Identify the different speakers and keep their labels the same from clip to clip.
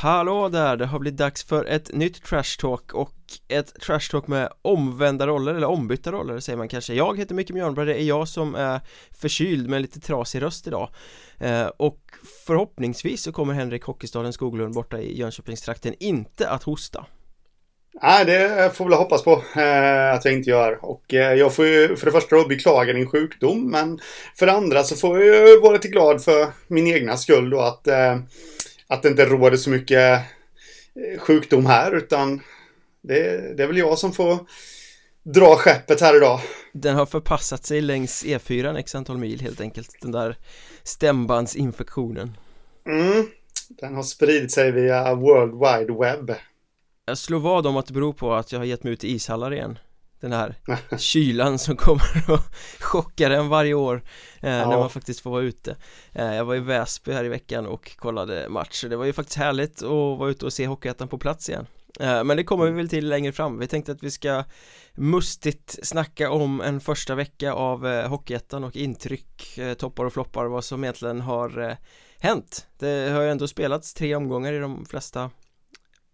Speaker 1: Hallå där, det har blivit dags för ett nytt Trash Talk och ett Trash Talk med omvända roller, eller ombytta roller säger man kanske. Jag heter Micke Mjörnberg, det är jag som är förkyld med lite trasig röst idag. Eh, och förhoppningsvis så kommer Henrik Hockeystaden Skoglund borta i Jönköpingstrakten inte att hosta.
Speaker 2: Nej, det får väl hoppas på eh, att jag inte gör. Och eh, jag får ju för det första då beklaga din sjukdom, men för det andra så får jag ju vara lite glad för min egna skull då att, eh, att det inte råder så mycket eh, sjukdom här, utan det, det är väl jag som får dra skeppet här idag.
Speaker 1: Den har förpassat sig längs E4 x antal mil helt enkelt, den där stämbandsinfektionen.
Speaker 2: Mm, den har spridit sig via World Wide Web.
Speaker 1: Jag slår vad om att det beror på att jag har gett mig ut i ishallar igen Den här kylan som kommer och chockar en varje år eh, ja. När man faktiskt får vara ute. Eh, Jag var i Väsby här i veckan och kollade match Det var ju faktiskt härligt att vara ute och se Hockeyettan på plats igen. Eh, Men det kommer vi väl till längre fram. Vi tänkte att vi ska mustigt snacka om en första vecka av eh, Hockeyettan och intryck eh, Toppar och floppar vad som egentligen har eh, hänt. Det har ju ändå spelats tre omgångar i de flesta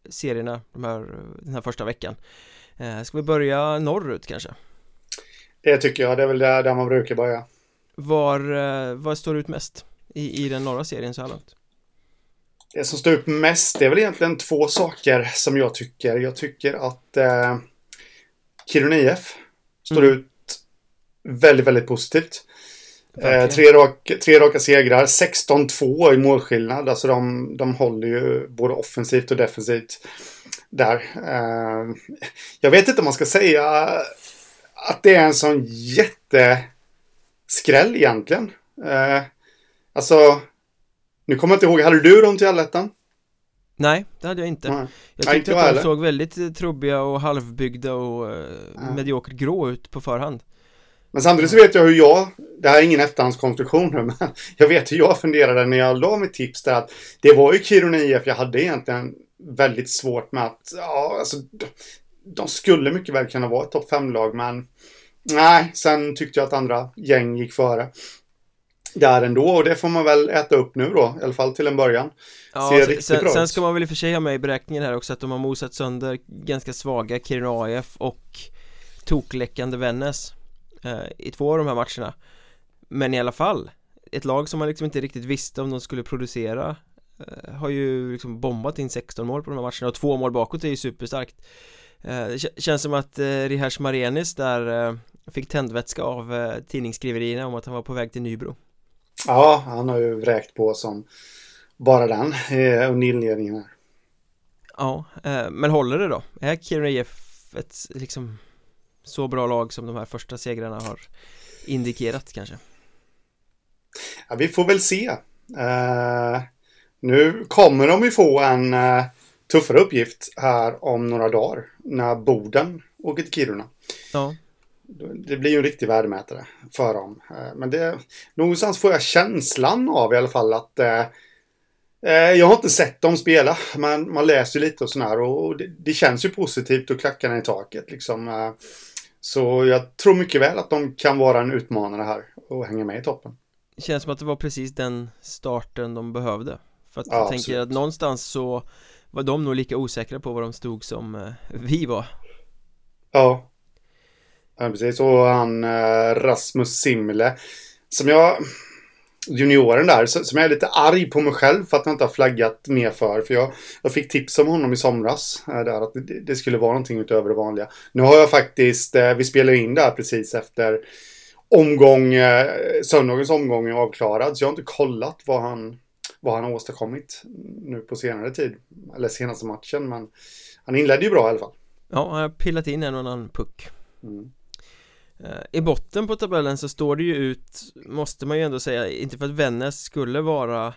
Speaker 1: serierna de här, den här första veckan Ska vi börja norrut kanske?
Speaker 2: Det tycker jag, det är väl där, där man brukar börja
Speaker 1: Var, eh, vad står ut mest i, i den norra serien så här långt?
Speaker 2: Det som står ut mest det är väl egentligen två saker som jag tycker. Jag tycker att eh, Kiruna IF står mm. ut väldigt, väldigt positivt. Eh, tre, rak, tre raka segrar, 16-2 i målskillnad. Alltså de, de håller ju både offensivt och defensivt där. Eh, jag vet inte om man ska säga att det är en sån jätteskräll egentligen. Eh, alltså, nu kommer jag inte ihåg, hade du dem till allettan?
Speaker 1: Nej, det hade jag inte Nej. Jag tyckte Nej, att de såg väldigt trubbiga och halvbyggda och eh, ja. mediokert grå ut på förhand
Speaker 2: men samtidigt så vet jag hur jag, det här är ingen efterhandskonstruktion nu, men jag vet hur jag funderade när jag la mitt tips där att det var ju Kiruna IF jag hade egentligen väldigt svårt med att, ja, alltså de skulle mycket väl kunna vara ett topp 5-lag, men nej, sen tyckte jag att andra gäng gick före. Där ändå och det får man väl äta upp nu då, i alla fall till en början.
Speaker 1: Ja, Ser riktigt sen, bra sen ska man väl i och för sig ha med i beräkningen här också att de har mosat sönder ganska svaga Kiruna AF och tokläckande Vännäs eh, i två av de här matcherna. Men i alla fall Ett lag som man liksom inte riktigt visste om de skulle producera Har ju liksom bombat in 16 mål på de här matcherna och två mål bakåt är ju superstarkt. Eh, Det känns som att eh, Rihars Marenis där eh, Fick tändvätska av eh, tidningsskriverierna om att han var på väg till Nybro.
Speaker 2: Ja, han har ju vräkt på som bara den eh, under inledningen här.
Speaker 1: Ja, eh, men håller det då? Är Kiruna IF ett liksom så bra lag som de här första segrarna har indikerat kanske?
Speaker 2: Ja, vi får väl se. Uh, Nu kommer de ju få en uh, tuffare uppgift här om några dagar när Boden åker till Kiruna Ja det blir ju en riktig värdemätare för dem. Uh, men det, någonstans får jag känslan av i alla fall att jag har inte sett dem spela, men man läser ju lite och sådär och det, det känns ju positivt och klackarna i taket liksom. Så jag tror mycket väl att de kan vara en utmanare här och hänga med i toppen.
Speaker 1: Det känns som att det var precis den starten de behövde. För att ja, jag tänker att någonstans så var de nog lika osäkra på vad de stod som eh, vi var.
Speaker 2: Ja. Ja, precis. Och han eh, Rasmus Simle. Som jag junioren där, som jag är lite arg på mig själv för att jag inte har flaggat mer för. För jag, jag fick tips om honom i somras, eh, där att det, skulle vara någonting utöver det vanliga. Nu har jag faktiskt, vi spelar in där precis efter omgång, söndagens omgång är avklarad, så jag har inte kollat vad han, vad han har åstadkommit nu på senare tid, eller senaste matchen, men han inledde ju bra i alla fall.
Speaker 1: Ja, han har pillat in en och annan puck. Mm. Eh, I botten på tabellen så står det ju ut, måste man ju ändå säga, inte för att Vännäs skulle vara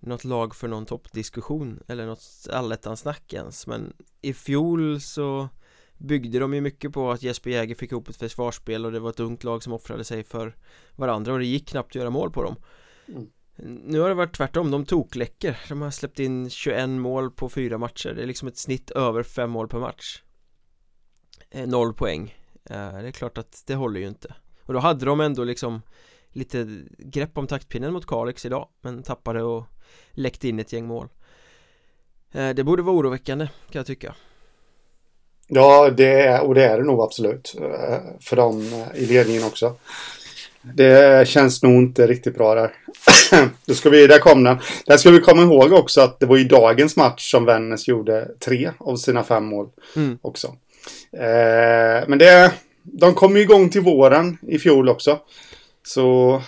Speaker 1: något lag för någon toppdiskussion eller något allettansnack ens men i fjol så byggde de ju mycket på att Jesper Jäger fick ihop ett försvarsspel och det var ett ungt lag som offrade sig för varandra och det gick knappt att göra mål på dem mm. Nu har det varit tvärtom, de tokläcker. De har släppt in 21 mål på fyra matcher. Det är liksom ett snitt över fem mål per match. Eh, noll poäng. Eh, det är klart att det håller ju inte. Och då hade de ändå liksom lite grepp om taktpinnen mot Kalix idag Men tappade och läckte in ett gäng mål. Eh, det borde vara oroväckande kan jag tycka.
Speaker 2: Ja, det är, och det är det nog absolut. För dem i ledningen också. Det känns nog inte riktigt bra där. Då ska vi, där kom den. Där ska vi komma ihåg också att det var i dagens match som Vännäs gjorde tre av sina fem mål mm. också. Eh, men det, de kom ju igång till våren i fjol också. Så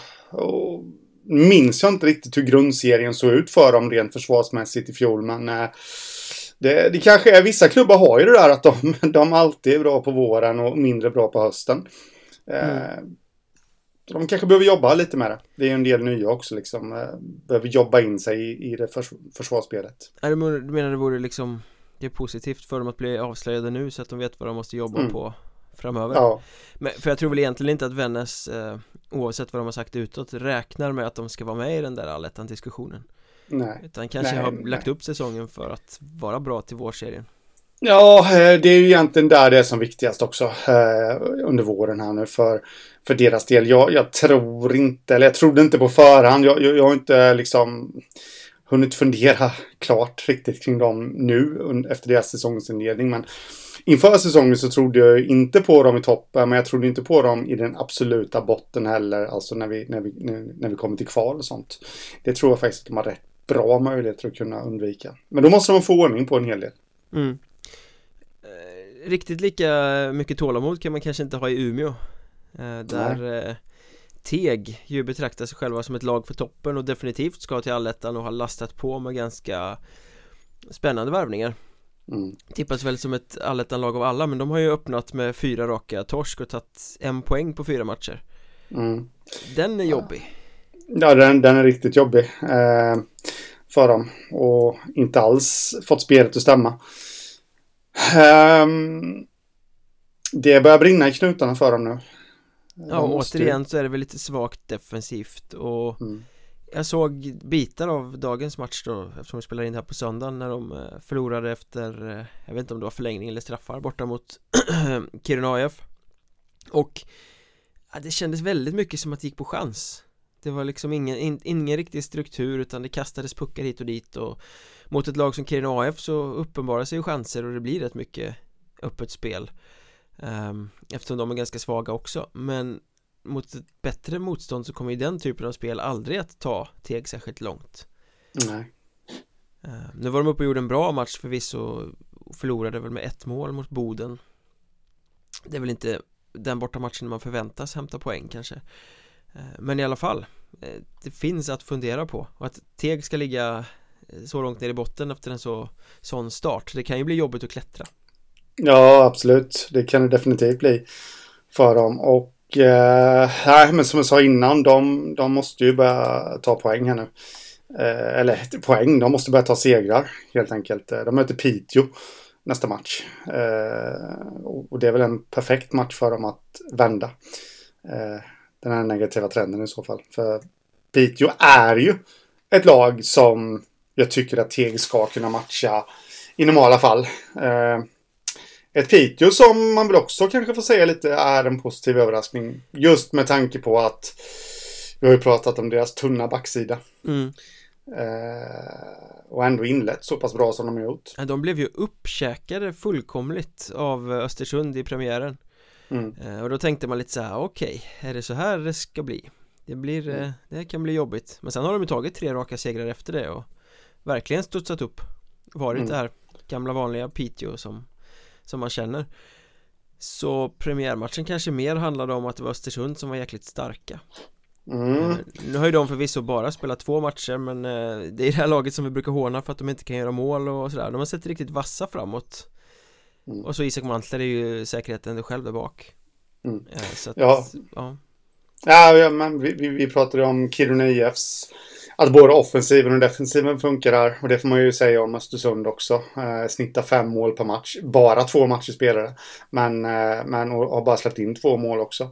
Speaker 2: minns jag inte riktigt hur grundserien såg ut för dem rent försvarsmässigt i fjol. Men eh, det, det kanske är, vissa klubbar har ju det där att de, de alltid är bra på våren och mindre bra på hösten. Eh, mm. De kanske behöver jobba lite med det. Det är en del nya också liksom. Eh, behöver jobba in sig i, i det förs försvarsspelet.
Speaker 1: du menar det vore liksom Det är positivt för dem att bli avslöjade nu så att de vet vad de måste jobba mm. på framöver ja. Men, för jag tror väl egentligen inte att Vännäs eh, Oavsett vad de har sagt utåt räknar med att de ska vara med i den där allettan diskussionen Nej Utan kanske nej, har nej. lagt upp säsongen för att vara bra till vårserien
Speaker 2: Ja, eh, det är ju egentligen där det är som viktigast också eh, under våren här nu för, för deras del. Jag, jag tror inte, eller jag trodde inte på förhand. Jag, jag, jag har inte liksom hunnit fundera klart riktigt kring dem nu efter deras säsongsinledning. Men inför säsongen så trodde jag inte på dem i toppen, men jag trodde inte på dem i den absoluta botten heller. Alltså när vi, när vi, när vi kommer till kval och sånt. Det tror jag faktiskt att de har rätt bra möjligheter att kunna undvika. Men då måste de få ordning på en hel del. Mm
Speaker 1: riktigt lika mycket tålamod kan man kanske inte ha i Umeå. Eh, Där eh, Teg ju betraktar sig själva som ett lag för toppen och definitivt ska till allettan och har lastat på med ganska spännande värvningar. Mm. Tippas väl som ett allettan-lag av alla men de har ju öppnat med fyra raka torsk och tagit en poäng på fyra matcher. Mm. Den är jobbig.
Speaker 2: Ja, den, den är riktigt jobbig eh, för dem och inte alls fått spelet att stämma Um, det börjar brinna i knutarna för dem nu.
Speaker 1: Ja, återigen så är det väl lite svagt defensivt och mm. Jag såg bitar av dagens match då eftersom vi spelar in här på söndagen när de eh, förlorade efter eh, Jag vet inte om det var förlängning eller straffar borta mot Kiruna AF Och ja, Det kändes väldigt mycket som att det gick på chans Det var liksom ingen, in, ingen riktig struktur utan det kastades puckar hit och dit och mot ett lag som Kiruna AF så uppenbarar sig ju chanser och det blir rätt mycket öppet spel. Um, eftersom de är ganska svaga också. Men mot ett bättre motstånd så kommer ju den typen av spel aldrig att ta Teg särskilt långt. Nej. Uh, Nu var de uppe och gjorde en bra match förvisso och förlorade väl med ett mål mot Boden. Det är väl inte den borta matchen man förväntas hämta poäng kanske. Uh, Men i alla fall Eh, det finns att fundera på och att Teg ska ligga eh, så långt ner i botten efter en så sån start. Det kan ju bli jobbigt att klättra.
Speaker 2: Ja, absolut. Det kan det definitivt bli för dem. Och eh, nej, men som jag sa innan, de, de måste ju börja ta poäng här nu. Eh, eller poäng, de måste börja ta segrar helt enkelt. Eh, de möter Piteå nästa match. Eh, och det är väl en perfekt match för dem att vända. Den här negativa trenden i så fall. För Piteå är ju ett lag som jag tycker att Teg ska kunna matcha i normala fall. Eh, ett Piteå som man väl också kanske får säga lite är en positiv överraskning. Just med tanke på att vi har ju pratat om deras tunna backsida. Mm. Eh, och ändå inlett så pass bra som de har gjort.
Speaker 1: De blev ju uppkäkade fullkomligt av Östersund i premiären. Mm. Eh, och då tänkte man lite så här, okej, okay, är det så här det ska bli? Det blir, mm. det kan bli jobbigt. Men sen har de ju tagit tre raka segrar efter det och verkligen studsat upp Varit mm. det här gamla vanliga Piteå som Som man känner Så premiärmatchen kanske mer handlade om att det var Östersund som var jäkligt starka mm. Eh, nu har ju de förvisso bara spelat två matcher men eh, Det är det här laget som vi brukar håna för att de inte kan göra mål och sådär De har sett riktigt vassa framåt mm. Och så Isak Mantler är ju säkerheten själv där bak
Speaker 2: mm. Eh, att, ja. ja Ja, men vi, vi, vi pratade om Kiruna IFs att både offensiven och defensiven funkar där. Och det får man ju säga om Östersund också. Eh, snittar fem mål per match. Bara två matcher spelare. Men, eh, men och har bara släppt in två mål också.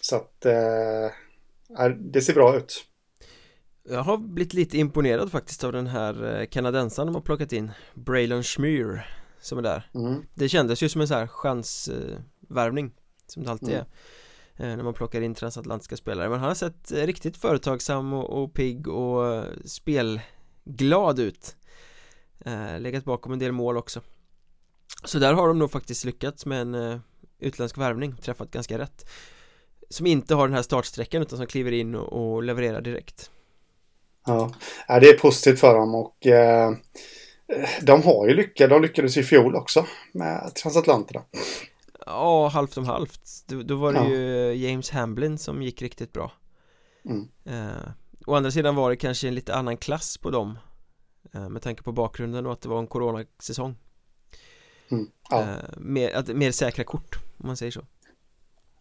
Speaker 2: Så att eh, det ser bra ut.
Speaker 1: Jag har blivit lite imponerad faktiskt av den här eh, kanadensaren de har plockat in Braylon Schmür Som är där. Mm. Det kändes ju som en sån här chansvärvning Som det alltid mm. är Eh, när man plockar in transatlantiska spelare. Men han har sett eh, riktigt företagsam och, och pigg och spelglad ut. Eh, Legat bakom en del mål också. Så där har de nog faktiskt lyckats med en eh, utländsk värvning, träffat ganska rätt. Som inte har den här startsträckan utan som kliver in och, och levererar direkt.
Speaker 2: Ja, det är positivt för dem och eh, de har ju lyckats. De lyckades i fjol också med transatlanterna.
Speaker 1: Ja, halvt om halvt. Då, då var det ja. ju James Hamblin som gick riktigt bra. Mm. Eh, å andra sidan var det kanske en lite annan klass på dem. Eh, med tanke på bakgrunden och att det var en coronasäsong. Mm. Ja. Eh, mer, att, mer säkra kort, om man säger så.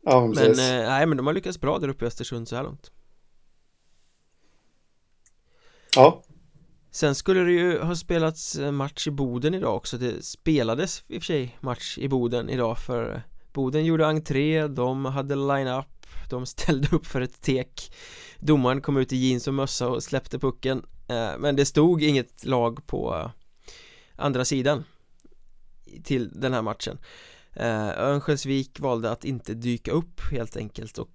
Speaker 1: Ja, men, eh, nej, men de har lyckats bra där uppe i Östersund så här långt.
Speaker 2: Ja.
Speaker 1: Sen skulle det ju ha spelats eh, match i Boden idag också. Det spelades i och för sig match i Boden idag för eh, Boden gjorde entré, de hade line-up De ställde upp för ett tek. Domaren kom ut i jeans och mössa och släppte pucken. Eh, men det stod inget lag på andra sidan Till den här matchen. Örnsköldsvik valde att inte dyka upp helt enkelt och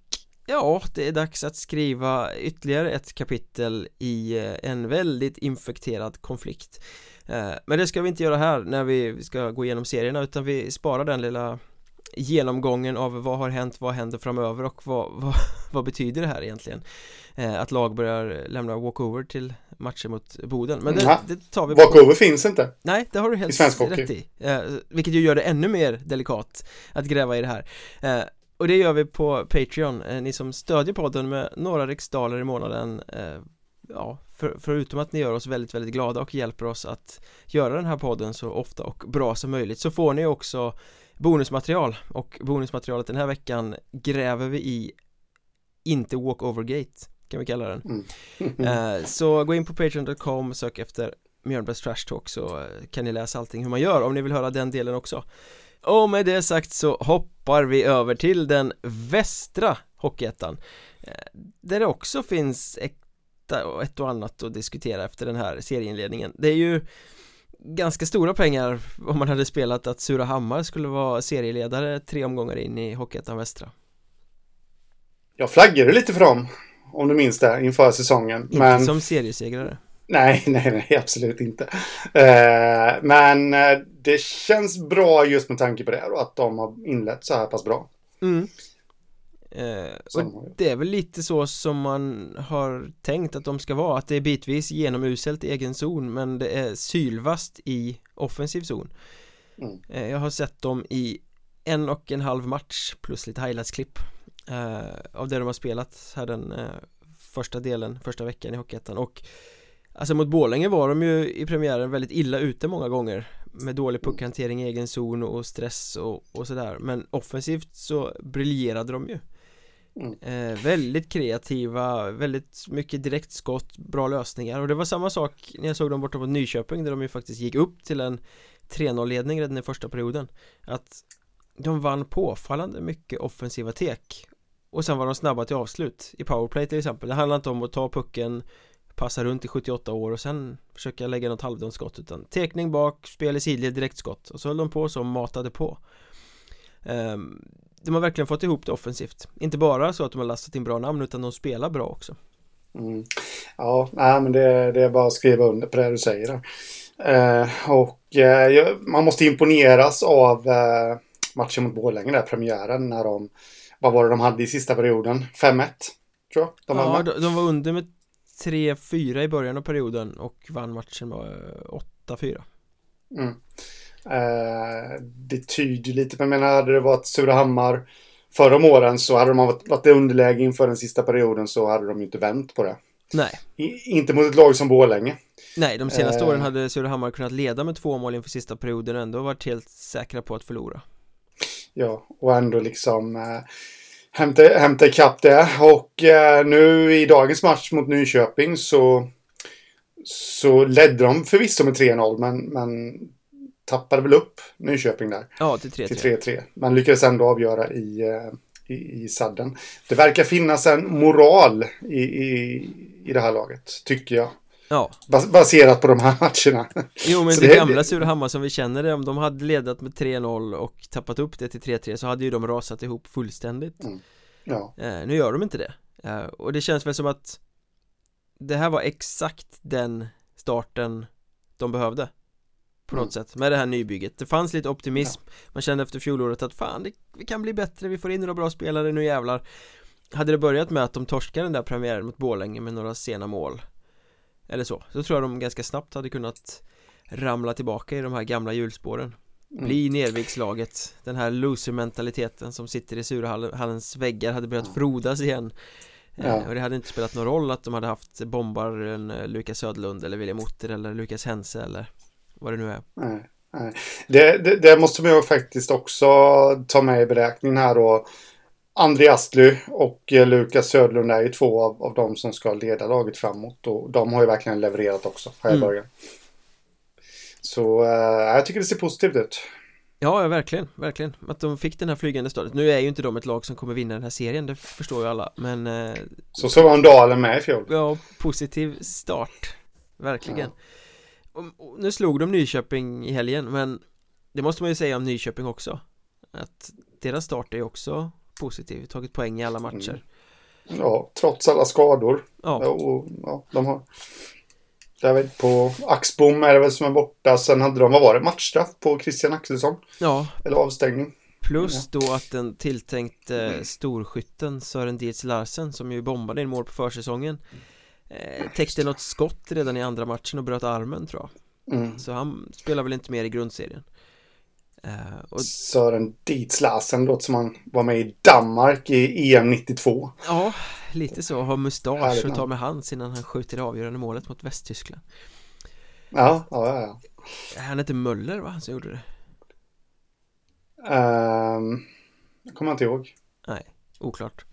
Speaker 1: Ja, det är dags att skriva ytterligare ett kapitel i eh, en väldigt infekterad konflikt. Eh, Men det ska vi inte göra här när vi ska gå igenom serierna utan vi sparar den lilla genomgången av vad har hänt, vad händer framöver och vad, vad, vad betyder det här egentligen? Eh, Att lag börjar lämna walkover till matcher mot Boden. Men det, det tar vi
Speaker 2: Walkover finns inte.
Speaker 1: Nej, det har du helt rätt i. Vilket ju gör det ännu mer delikat att gräva i det här och det gör vi på Patreon, eh, ni som stödjer podden med några riksdaler i månaden eh, Ja, för, förutom att ni gör oss väldigt, väldigt glada och hjälper oss att göra den här podden så ofta och bra som möjligt så får ni också bonusmaterial. Och bonusmaterialet den här veckan gräver vi i inte walkovergate kan vi kalla den. Mm. eh, Så gå in på patreon.com, sök efter Mjölnbergs Trash Talk så kan ni läsa allting hur man gör om ni vill höra den delen också och med det sagt så hoppar vi över till den västra Hockeyettan. Eh, Där det också finns ett och annat att diskutera efter den här serieinledningen. Det är ju ganska stora pengar om man hade spelat att Surahammar skulle vara serieledare tre omgångar in i Hockeyettan Västra.
Speaker 2: Jag flaggade lite för dem om du minns det inför säsongen
Speaker 1: Inte men... som seriesegrare
Speaker 2: Nej, nej, nej, absolut inte. Eh, men eh, det känns bra just med tanke på det och att de har inlett så här pass bra.
Speaker 1: Mm. Eh, och det är väl lite så som man har tänkt att de ska vara Att det är bitvis genomuselt i egen zon Men det är sylvast i offensiv zon mm. eh, Jag har sett dem i en och en halv match plus lite highlights-klipp eh, Av det de har spelat här den eh, första delen, första veckan i Hockeyettan och Alltså mot Borlänge var de ju i premiären väldigt illa ute många gånger. Med dålig puckhantering i egen zon och stress och, och sådär. Men offensivt så briljerade de ju. Mm. eh, Väldigt kreativa, väldigt mycket direktskott, bra lösningar. Och det var samma sak när jag såg dem borta på Nyköping Där de ju faktiskt gick upp till en 3-0 ledning redan i första perioden. Att de vann påfallande mycket offensiva tek. Och sen var de snabba till avslut. I powerplay till exempel. Det handlar inte om att ta pucken passa runt i 78 år och sen försöka lägga något halvdant skott utan tekning bak, spel i sidled, direktskott. Och så höll de på så och matade på. Um, De har verkligen fått ihop det offensivt. Inte bara så att de har lastat in bra namn utan de spelar bra också.
Speaker 2: Mm. Ja, nej, men det, det, är bara att skriva under på det du säger uh, Och uh, man måste imponeras av uh, matchen mot Borlänge där, premiären när de Vad var det de hade i sista perioden? 5-1 Tror jag
Speaker 1: de Ja, de, de var under med 3-4 i början av perioden och vann matchen med 8-4
Speaker 2: mm. eh, Det tyder lite på, jag menar hade det varit Surahammar förra om åren så hade de varit i underläge inför den sista perioden så hade de ju inte vänt på det.
Speaker 1: Nej.
Speaker 2: I, Inte mot ett lag som Borlänge.
Speaker 1: Nej, de senaste eh, åren hade Surahammar kunnat leda med två mål inför sista perioden och ändå varit helt säkra på att förlora.
Speaker 2: Ja, och ändå liksom eh, hämta, hämta ikapp det. Och eh, nu i dagens match mot Nyköping så, så ledde de förvisso med 3-0 men, men tappade väl upp Nyköping där.
Speaker 1: Ja, till 3-3.
Speaker 2: Till 3-3. Men lyckades ändå avgöra i, eh, i, i sadden. Det verkar finnas en moral i, i, i det här laget, tycker jag.
Speaker 1: Ja.
Speaker 2: Baserat på de här matcherna.
Speaker 1: Jo men det, det gamla Surahammar som vi känner det Om de hade ledat med 3-0 och tappat upp det till 3-3 Så hade ju de rasat ihop fullständigt. Mm.
Speaker 2: Ja.
Speaker 1: Eh, Nu gör de inte det. Eh, Och det känns väl som att Det här var exakt den starten de behövde. På något mm. sätt med det här nybygget. Det fanns lite optimism. Ja. Man kände efter fjolåret att fan det, vi kan bli bättre, vi får in några bra spelare, nu jävlar. Hade det börjat med att de torskade den där premiären mot Borlänge med några sena mål Eller så, så tror jag de ganska snabbt hade kunnat Ramla tillbaka i de här gamla hjulspåren mm. Bli Nervikslaget Den här loser-mentaliteten som sitter i Surahallens väggar hade börjat frodas igen Ja. Eh, och det hade inte spelat någon roll att de hade haft bombaren eh, Lukas Söderlund eller William Otter eller Lukas Hense eller vad det nu är.
Speaker 2: Nej, nej. Det, det, det, måste man ju faktiskt också ta med i beräkningen här då. André Astly och eh, Lukas Söderlund är ju två av, av de som ska leda laget framåt och de har ju verkligen levererat också här i mm. början. Så äh, jag tycker det ser positivt ut.
Speaker 1: Ja, verkligen, verkligen Att de fick den här flygande starten Nu är ju inte de ett lag som kommer vinna den här serien Det förstår ju alla, men eh,
Speaker 2: Så så var Dalen med i fjol
Speaker 1: Ja, positiv start Verkligen ja. och, och, Nu slog de Nyköping i helgen, men Det måste man ju säga om Nyköping också Att deras start är också positiv Tagit poäng i alla matcher
Speaker 2: mm. Ja, trots alla skador Ja, och, ja de har jag vet, på Axbom är det väl som är borta. Sen hade de, vad var det, matchstraff på Christian Axelsson?
Speaker 1: Ja.
Speaker 2: Eller avstängning.
Speaker 1: Plus då att den tilltänkte mm. storskytten Sören Dietz Larsen som ju bombade in mål på försäsongen eh, Täckte något skott redan i andra matchen och bröt armen tror jag mm. Så han spelar väl inte mer i grundserien
Speaker 2: Uh, och... Sören Dietz Larsen låter som han var med i Danmark i EM 92
Speaker 1: Ja, lite så, har mustasch och tar med hands innan han skjuter det avgörande målet mot Västtyskland.
Speaker 2: Ja, ja, ja, ja.
Speaker 1: Han hette Möller va, som gjorde det?
Speaker 2: Um, jag kommer inte ihåg.
Speaker 1: Nej, oklart.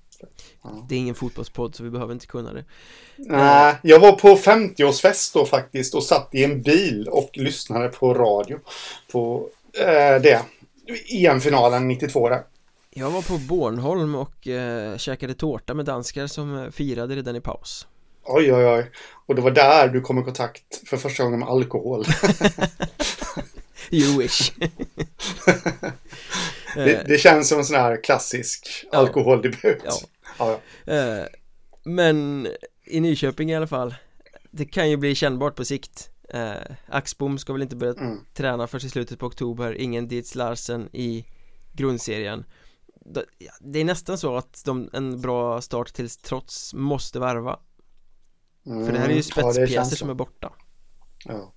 Speaker 1: Ja. Det är ingen fotbollspodd så vi behöver inte kunna det.
Speaker 2: Nej, uh, jag var på 50-årsfest då faktiskt och satt i en bil och lyssnade på radio på uh, det EM-finalen 92 där
Speaker 1: jag var på Bornholm och eh, käkade tårta med danskar som eh, firade redan i paus
Speaker 2: Oj, oj, oj. Och det var där du kom i kontakt för första gången med alkohol.
Speaker 1: you wish.
Speaker 2: det, det, känns som en sån här klassisk ja. alkoholdebut. Ja.
Speaker 1: Ja, ja. Eh, men i Nyköping i alla fall. Det kan ju bli kännbart på sikt. Eh, Axbom ska väl inte börja mm. träna först i slutet på oktober. Ingen Dietz Larsen i grundserien. Det är nästan så att de, en bra start till trots måste värva. Mm, För det här är ju spetspjäser ja, som är borta. Ja.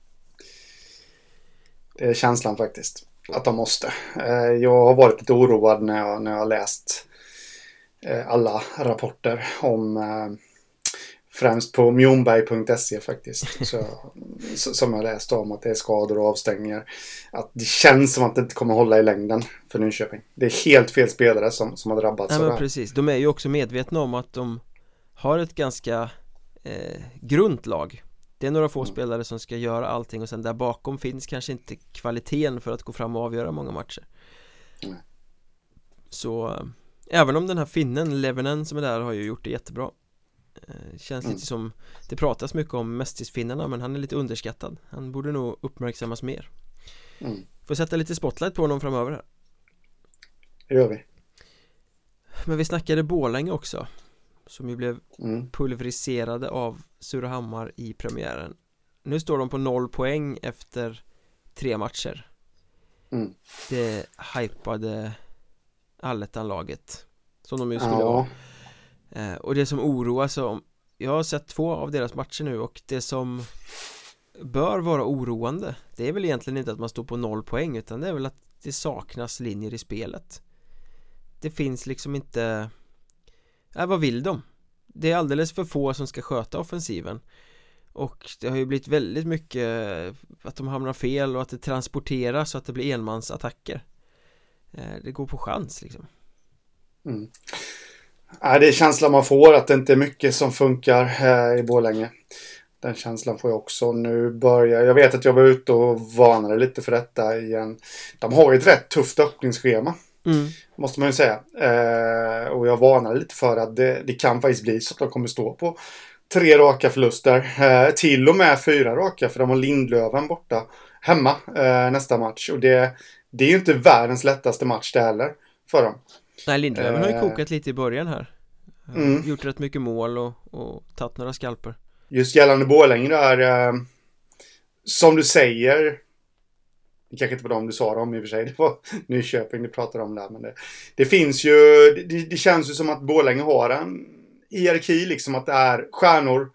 Speaker 2: Det är känslan faktiskt Att de måste. Eh, Jag har varit lite oroad när jag, när jag har läst eh, Alla rapporter om eh, Främst på mjonberg.se faktiskt. Så, som jag läste om att det är skador och avstängningar. Att det känns som att det inte kommer hålla i längden för Nyköping. Det är helt fel spelare som, som har drabbats
Speaker 1: Nej, men precis, de är ju också medvetna om att de har ett ganska eh, grunt lag. Det är några få mm. spelare som ska göra allting och sen där bakom finns kanske inte kvaliteten för att gå fram och avgöra många matcher. Mm. Så eh, även om den här finnen, Levenen som är där har ju gjort det jättebra känns mm. lite som Det pratas mycket om Mestisfinnarna men han är lite underskattad Han borde nog uppmärksammas mer mm. Får sätta lite spotlight på honom framöver här
Speaker 2: Det gör vi
Speaker 1: Men vi snackade Bålänge också Som ju blev mm. pulveriserade av Surahammar i premiären Nu står de på noll poäng efter tre matcher mm. Det hypade Allettan-laget Som de ju skulle ja. vara Eh, och det som oroar så Jag har sett två av deras matcher nu och det som Bör vara oroande Det är väl egentligen inte att man står på noll poäng utan det är väl att det saknas linjer i spelet Det finns liksom inte nej vad vill de? Det är alldeles för få som ska sköta offensiven Och det har ju blivit väldigt mycket eh, Att de hamnar fel och att det transporteras så att det blir enmansattacker eh, Det går på chans liksom
Speaker 2: mm. Ja, det är känslan man får att det inte är mycket som funkar här i Borlänge. Den känslan får jag också. Nu börjar, jag vet att jag var ute och varnade lite för detta igen. De har ju ett rätt tufft öppningsschema. Mm. Måste man ju säga. Eh, och jag varnade lite för att det, det, kan faktiskt bli så att de kommer stå på tre raka förluster. Eh, till och med fyra raka för de har Lindlöven borta hemma eh, nästa match. Och det, det är ju inte världens lättaste match det heller för dem.
Speaker 1: Nej, Lindlöven eh, har ju eh. kokat lite i början här mm. Gjort rätt mycket mål och, och tagit några skalper
Speaker 2: Just gällande Borlänge där eh, Som du säger Det kanske inte var dem du sa det om i och för sig. Det var Nyköping du pratade om där. Men det, det finns ju, det, det känns ju som att Borlänge har en hierarki liksom. Att det är stjärnor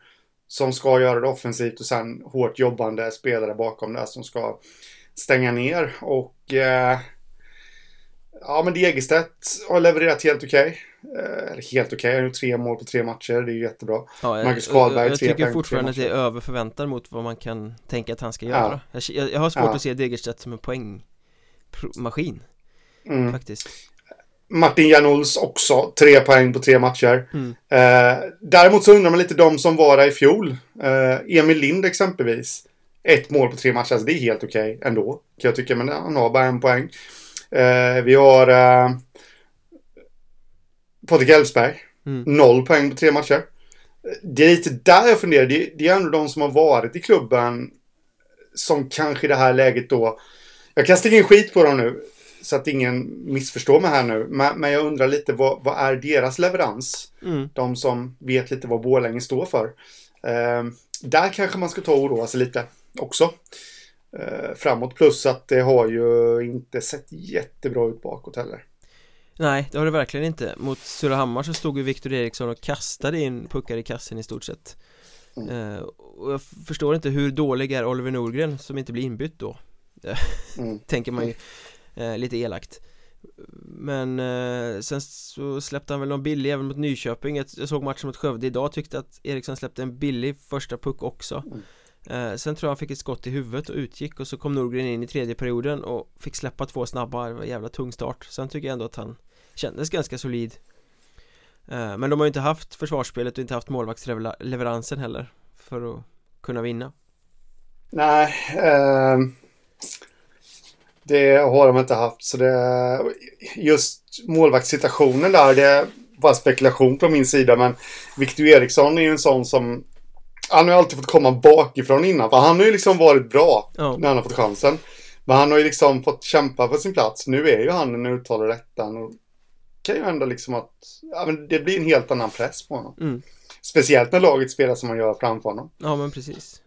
Speaker 2: som ska göra det offensivt och sen hårt jobbande spelare bakom det som ska stänga ner. Och eh, ja, men Degerstedt har levererat helt okej. Okay. Eh, helt okej, okay. han har gjort tre mål på tre matcher, det är ju jättebra.
Speaker 1: Ja, jag, Marcus Karlberg, jag, jag tycker fortfarande att det är över förväntan mot vad man kan tänka att han ska göra. Ja. Jag, jag, har svårt ja. att se Degerstedt som en poängmaskin. Mm. Faktiskt.
Speaker 2: Martin Janols också, tre poäng på tre matcher. Mm. Eh, däremot så undrar man lite de som var där i fjol. Eh, Emil Lind exempelvis. Ett mål på tre matcher, alltså det är helt okej okay ändå. Kan jag tycka, men han har bara en poäng. Eh, vi har eh, Patrik Elfsberg. Mm. Noll poäng på tre matcher. Det är lite där jag funderar. Det, det är ändå de som har varit i klubben som kanske i det här läget då jag kastar in skit på dem nu så att ingen missförstår mig här nu. Men, men jag undrar lite vad, vad är deras leverans? Mm. De som vet lite vad Borlänge står för. Eh, där kanske man ska ta och oroa sig lite också. Eh, framåt. Plus att det har ju inte sett jättebra ut bakåt heller.
Speaker 1: Nej, det har det verkligen inte. Mot Surahammar så stod ju Viktor Eriksson och kastade in puckar i kassen i stort sett. Mm. Eh, och jag förstår inte hur dålig är Oliver Norgren som inte blir inbytt då. mm. Tänker man ju eh, lite elakt Men eh, sen så släppte han väl någon billig även mot Nyköping Jag, jag såg matchen mot Skövde idag tyckte att Eriksson släppte en billig första puck också mm eh, Sen tror jag han fick ett skott i huvudet och utgick och så kom Norgren in i tredje perioden och fick släppa två snabba, det var en jävla tung start Sen tycker jag ändå att han kändes ganska solid eh, Men de har ju inte haft försvarsspelet och inte haft målvaktsleveransen heller För att kunna vinna
Speaker 2: Nej, eh, det har de inte haft. Så det, just målvaktssituationen där, det var spekulation från min sida. Men Victor Eriksson är ju en sån som... Han har ju alltid fått komma bakifrån innan. För han har ju liksom varit bra oh. när han har fått chansen. Men han har ju liksom fått kämpa för sin plats. Nu är ju han den uttalade rättan. Och kan ju ändå liksom att... Ja, men det blir en helt annan press på honom. Mm. Speciellt när laget spelar som man gör framför honom.
Speaker 1: Ja, men precis.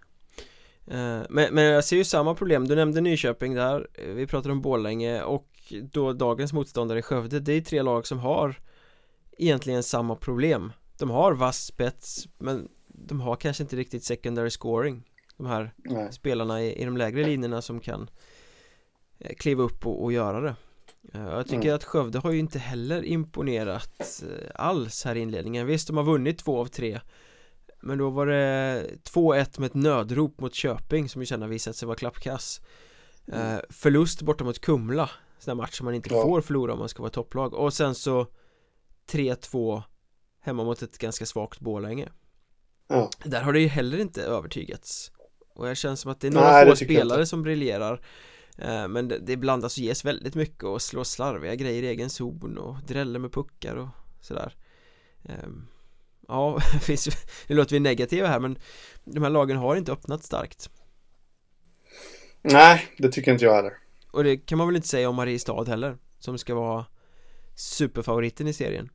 Speaker 1: Eh, men, men jag ser ju samma problem, du nämnde Nyköping där Vi pratade om Borlänge och då dagens motståndare i Skövde Det är tre lag som har Egentligen samma problem De har vass spets Men de har kanske inte riktigt secondary scoring De här Nej. spelarna i, i de lägre linjerna som kan eh, Kliva upp och, och göra det eh, Jag tycker mm. att Skövde har ju inte heller imponerat alls här i inledningen Visst, de har vunnit två av tre men då var det 2-1 med ett nödrop mot Köping som ju sen har visat sig vara klappkass mm. eh, Förlust borta mot Kumla Sån där match som man inte ja. får förlora om man ska vara topplag och sen så 3-2 Hemma mot ett ganska svagt Borlänge ja. Där har det ju heller inte övertygats. Och det känns som att det är några Nej, få spelare som briljerar. Eh, Men det, det blandas och ges väldigt mycket och slår slarviga grejer i egen zon och dräller med puckar och sådär. Eh, Ja, finns, nu låter vi negativa här men de här lagen har inte öppnat starkt.
Speaker 2: Nej, det tycker inte jag heller.
Speaker 1: Och det kan man väl inte säga om Mariestad heller Som ska vara superfavoriten i serien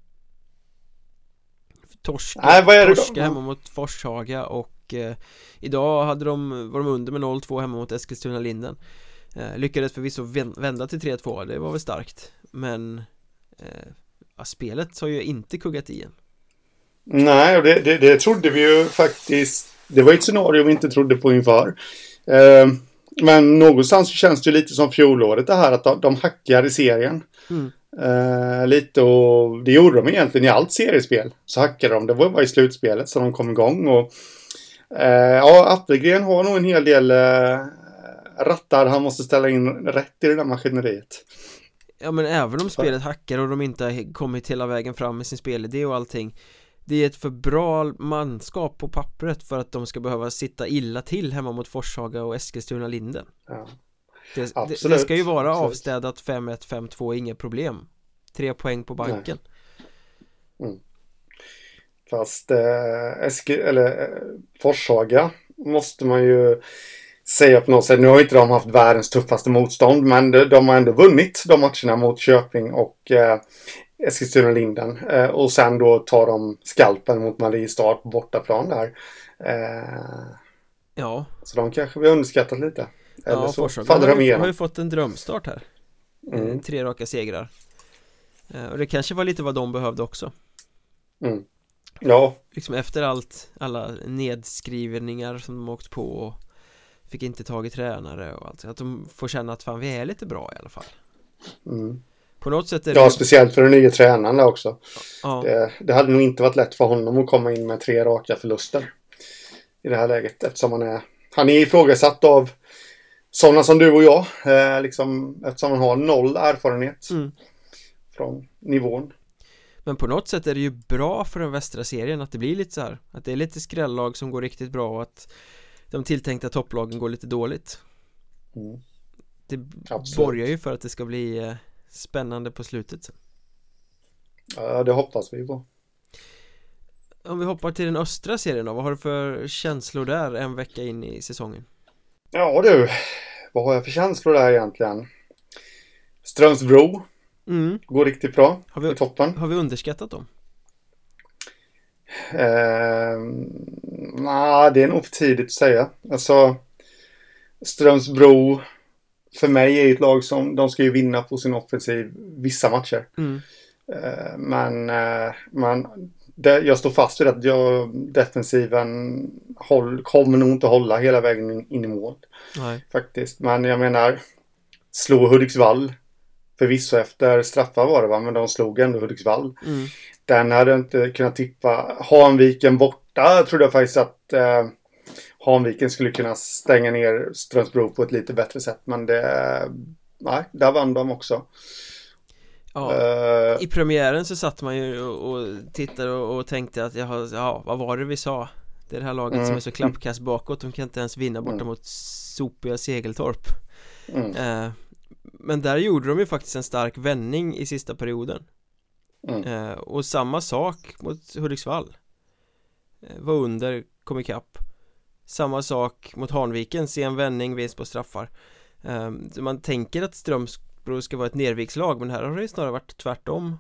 Speaker 1: Torska, Nej, vad är det torska hemma mot Forshaga och eh, Idag hade de, var de under med 0-2 hemma mot Eskilstuna-Linden eh, Lyckades förvisso vända till 3-2, det var väl starkt Men eh, Spelet har ju inte kuggat i en
Speaker 2: Nej, och det, det, det, trodde vi ju faktiskt. Det var ett scenario vi inte trodde på inför. Eh, men någonstans så känns det lite som fjolåret det här att de, de hackar i serien. Mm. Eh, lite och det gjorde de egentligen i allt seriespel. Så hackade de. Det var bara i slutspelet så de kom igång. Och, eh, ja, Appelgren har nog en hel del eh, rattar han måste ställa in rätt i det där maskineriet.
Speaker 1: Ja men även om spelet hackar och de inte har kommit hela vägen fram med sin spelidé och allting det är ett för bra manskap på pappret för att de ska behöva sitta illa till hemma mot Forshaga och Eskilstuna-Linden ja. Det, det, det, ska ju vara Absolut. avstädat 5-1, 5-2, inga problem Tre poäng på banken
Speaker 2: mm. Fast eh, Eske, eller, eh, Forshaga måste man ju säga på något sätt. Nu har inte de haft världens tuffaste motstånd men de, de har ändå vunnit de matcherna mot Köping och eh, Eskilstuna-Linden. Eh, och sen då tar de skalpen mot Mariestad på bortaplan där. Eh,
Speaker 1: ja.
Speaker 2: Så de kanske vi underskattat lite. Eller
Speaker 1: ja,
Speaker 2: så
Speaker 1: Forshaga
Speaker 2: faller
Speaker 1: har,
Speaker 2: de
Speaker 1: ju- har
Speaker 2: igenom.
Speaker 1: ju fått en drömstart här
Speaker 2: Mm.
Speaker 1: Eh, Tre raka segrar Eh, Och det kanske var lite vad de behövde också
Speaker 2: Mm. Ja,
Speaker 1: Liksom efter allt, alla nedskrivningar som de åkt på och Fick inte tag i tränare och allt Att de får känna att fan vi är lite bra i alla fall
Speaker 2: mm.
Speaker 1: På något sätt är det
Speaker 2: ja speciellt för den nya tränaren där också.
Speaker 1: ja,
Speaker 2: Det, det hade nog inte varit lätt för honom att komma in med tre raka förluster. I det här läget eftersom han är, han är ifrågasatt av sådana som du och jag. Eh, liksom, eftersom han har noll erfarenhet
Speaker 1: mm.
Speaker 2: från nivån.
Speaker 1: Men på något sätt är det ju bra för den västra serien att det blir lite så här Att det är lite skrällag som går riktigt bra och att De tilltänkta topplagen går lite dåligt
Speaker 2: Mm.
Speaker 1: Det
Speaker 2: Absolut.
Speaker 1: borgar ju för att det ska bli eh, spännande på slutet
Speaker 2: Ja, det hoppas vi på.
Speaker 1: Om vi hoppar till den östra serien då, vad har du för känslor där en vecka in i säsongen?
Speaker 2: Ja du, vad har jag för känslor där egentligen? Strömsbro
Speaker 1: Mm,
Speaker 2: går riktigt bra
Speaker 1: har vi,
Speaker 2: toppen.
Speaker 1: har vi underskattat dem?
Speaker 2: Eh, Nej, det är nog för tidigt att säga. Alltså, Strömsbro för mig är ett lag som de ska ju vinna på sin offensiv vissa matcher.
Speaker 1: Mm,
Speaker 2: Eh, men eh, men jag står fast vid att jag, defensiven håll, kommer nog inte hålla hela vägen in, i mål
Speaker 1: nej,
Speaker 2: faktiskt. Men jag menar, slå Hudiksvall. Förvisso efter straffar var det va, men de slog ändå Hudiksvall.
Speaker 1: mm,
Speaker 2: Den hade jag inte kunnat tippa. Hanviken borta trodde jag faktiskt att eh, Hanviken skulle kunna stänga ner Strömsbro på ett lite bättre sätt. Men det... Nej, där vann de också.
Speaker 1: Ja
Speaker 2: Eh,
Speaker 1: I premiären så satt man ju och, och tittade och, och tänkte att jaha, ja, vad var det vi sa? Det är det här laget som
Speaker 2: Mm.
Speaker 1: är så klappkast bakåt, de kan inte ens vinna borta
Speaker 2: Mm.
Speaker 1: mot sopiga Segeltorp.
Speaker 2: Mm,
Speaker 1: eh, Men där gjorde de ju faktiskt en stark vändning i sista perioden.
Speaker 2: Mm,
Speaker 1: eh, Och samma sak mot Hudiksvall. Var under, kom ikapp Samma sak mot Hanviken, sen vändning, vinst på straffar. Man tänker att Strömsbro ska vara ett nervikslag men här har det ju snarare varit tvärtom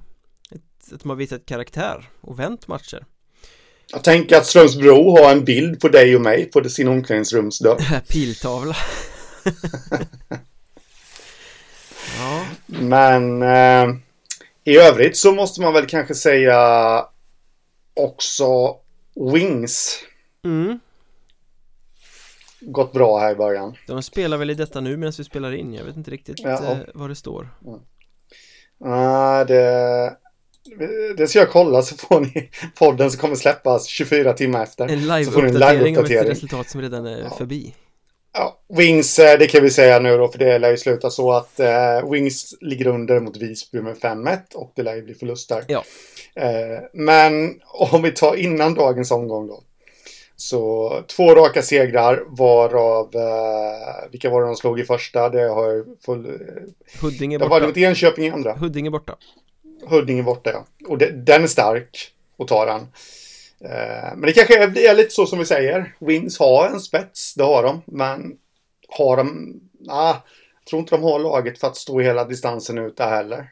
Speaker 1: Att har visat karaktär och vänt matcher
Speaker 2: Jag tänker att Strömsbro har en bild på dig och mig på sin omklädningsrumsdörr.
Speaker 1: Piltavla Ja,
Speaker 2: Men eh, i övrigt så måste man väl kanske säga också Wings.
Speaker 1: mm.
Speaker 2: Gått bra här i början.
Speaker 1: De spelar väl i detta nu medan vi spelar in, jag vet inte riktigt
Speaker 2: Ja.
Speaker 1: eh, vad det står
Speaker 2: Ah, det, det ska jag kolla så får ni podden som kommer släppas 24 timmar efter.
Speaker 1: En live-uppdatering om ett
Speaker 2: live-uppdatering.
Speaker 1: resultat som redan är
Speaker 2: Ja.
Speaker 1: förbi
Speaker 2: Ja, Wings, eh, det kan vi säga nu då, för det lär ju sluta så att eh, Wings ligger under mot Visby med 5-1 och det lär ju bli förlust där.
Speaker 1: Ja.
Speaker 2: Eh, men om vi tar innan dagens omgång då. Så två raka segrar varav, eh, vilka var det de slog i första? Det har jag full...
Speaker 1: Huddinge
Speaker 2: Det var det
Speaker 1: borta
Speaker 2: mot Enköping i andra.
Speaker 1: Huddinge borta
Speaker 2: Huddinge borta ja. Och det, den är stark att ta den. Eh, men det kanske är, är lite så som vi säger. Wings har en spets, det har de. Men har de... Ah, jag tror inte de har laget för att stå hela distansen ut där heller.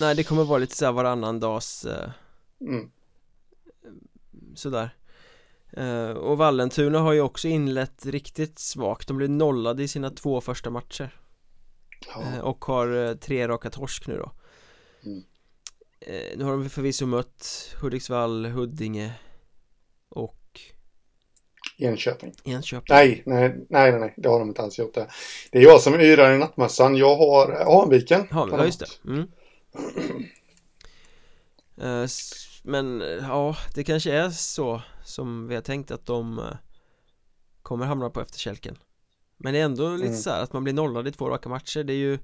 Speaker 1: Nej det kommer vara lite såhär varannan dags eh,
Speaker 2: Mm.
Speaker 1: sådär eh, Och Vallentuna har ju också inlett riktigt svagt De blev nollade i sina två första matcher
Speaker 2: Ja.
Speaker 1: eh, Och har eh, tre raka torsk nu då
Speaker 2: Mm.
Speaker 1: Nu har de förvisso mött Hudiksvall, Huddinge Och
Speaker 2: Enköping.
Speaker 1: Enköping
Speaker 2: Nej, nej, nej, nej, det har de inte alls gjort det. Det är jag som yrar i nattmössan. Jag har Hanviken.
Speaker 1: Ja just det mm. Men ja, det kanske är så som vi har tänkt att de eh, kommer hamna på efterkälken Men det är ändå lite
Speaker 2: Mm.
Speaker 1: så här att man blir nollad i två raka matcher Det är ju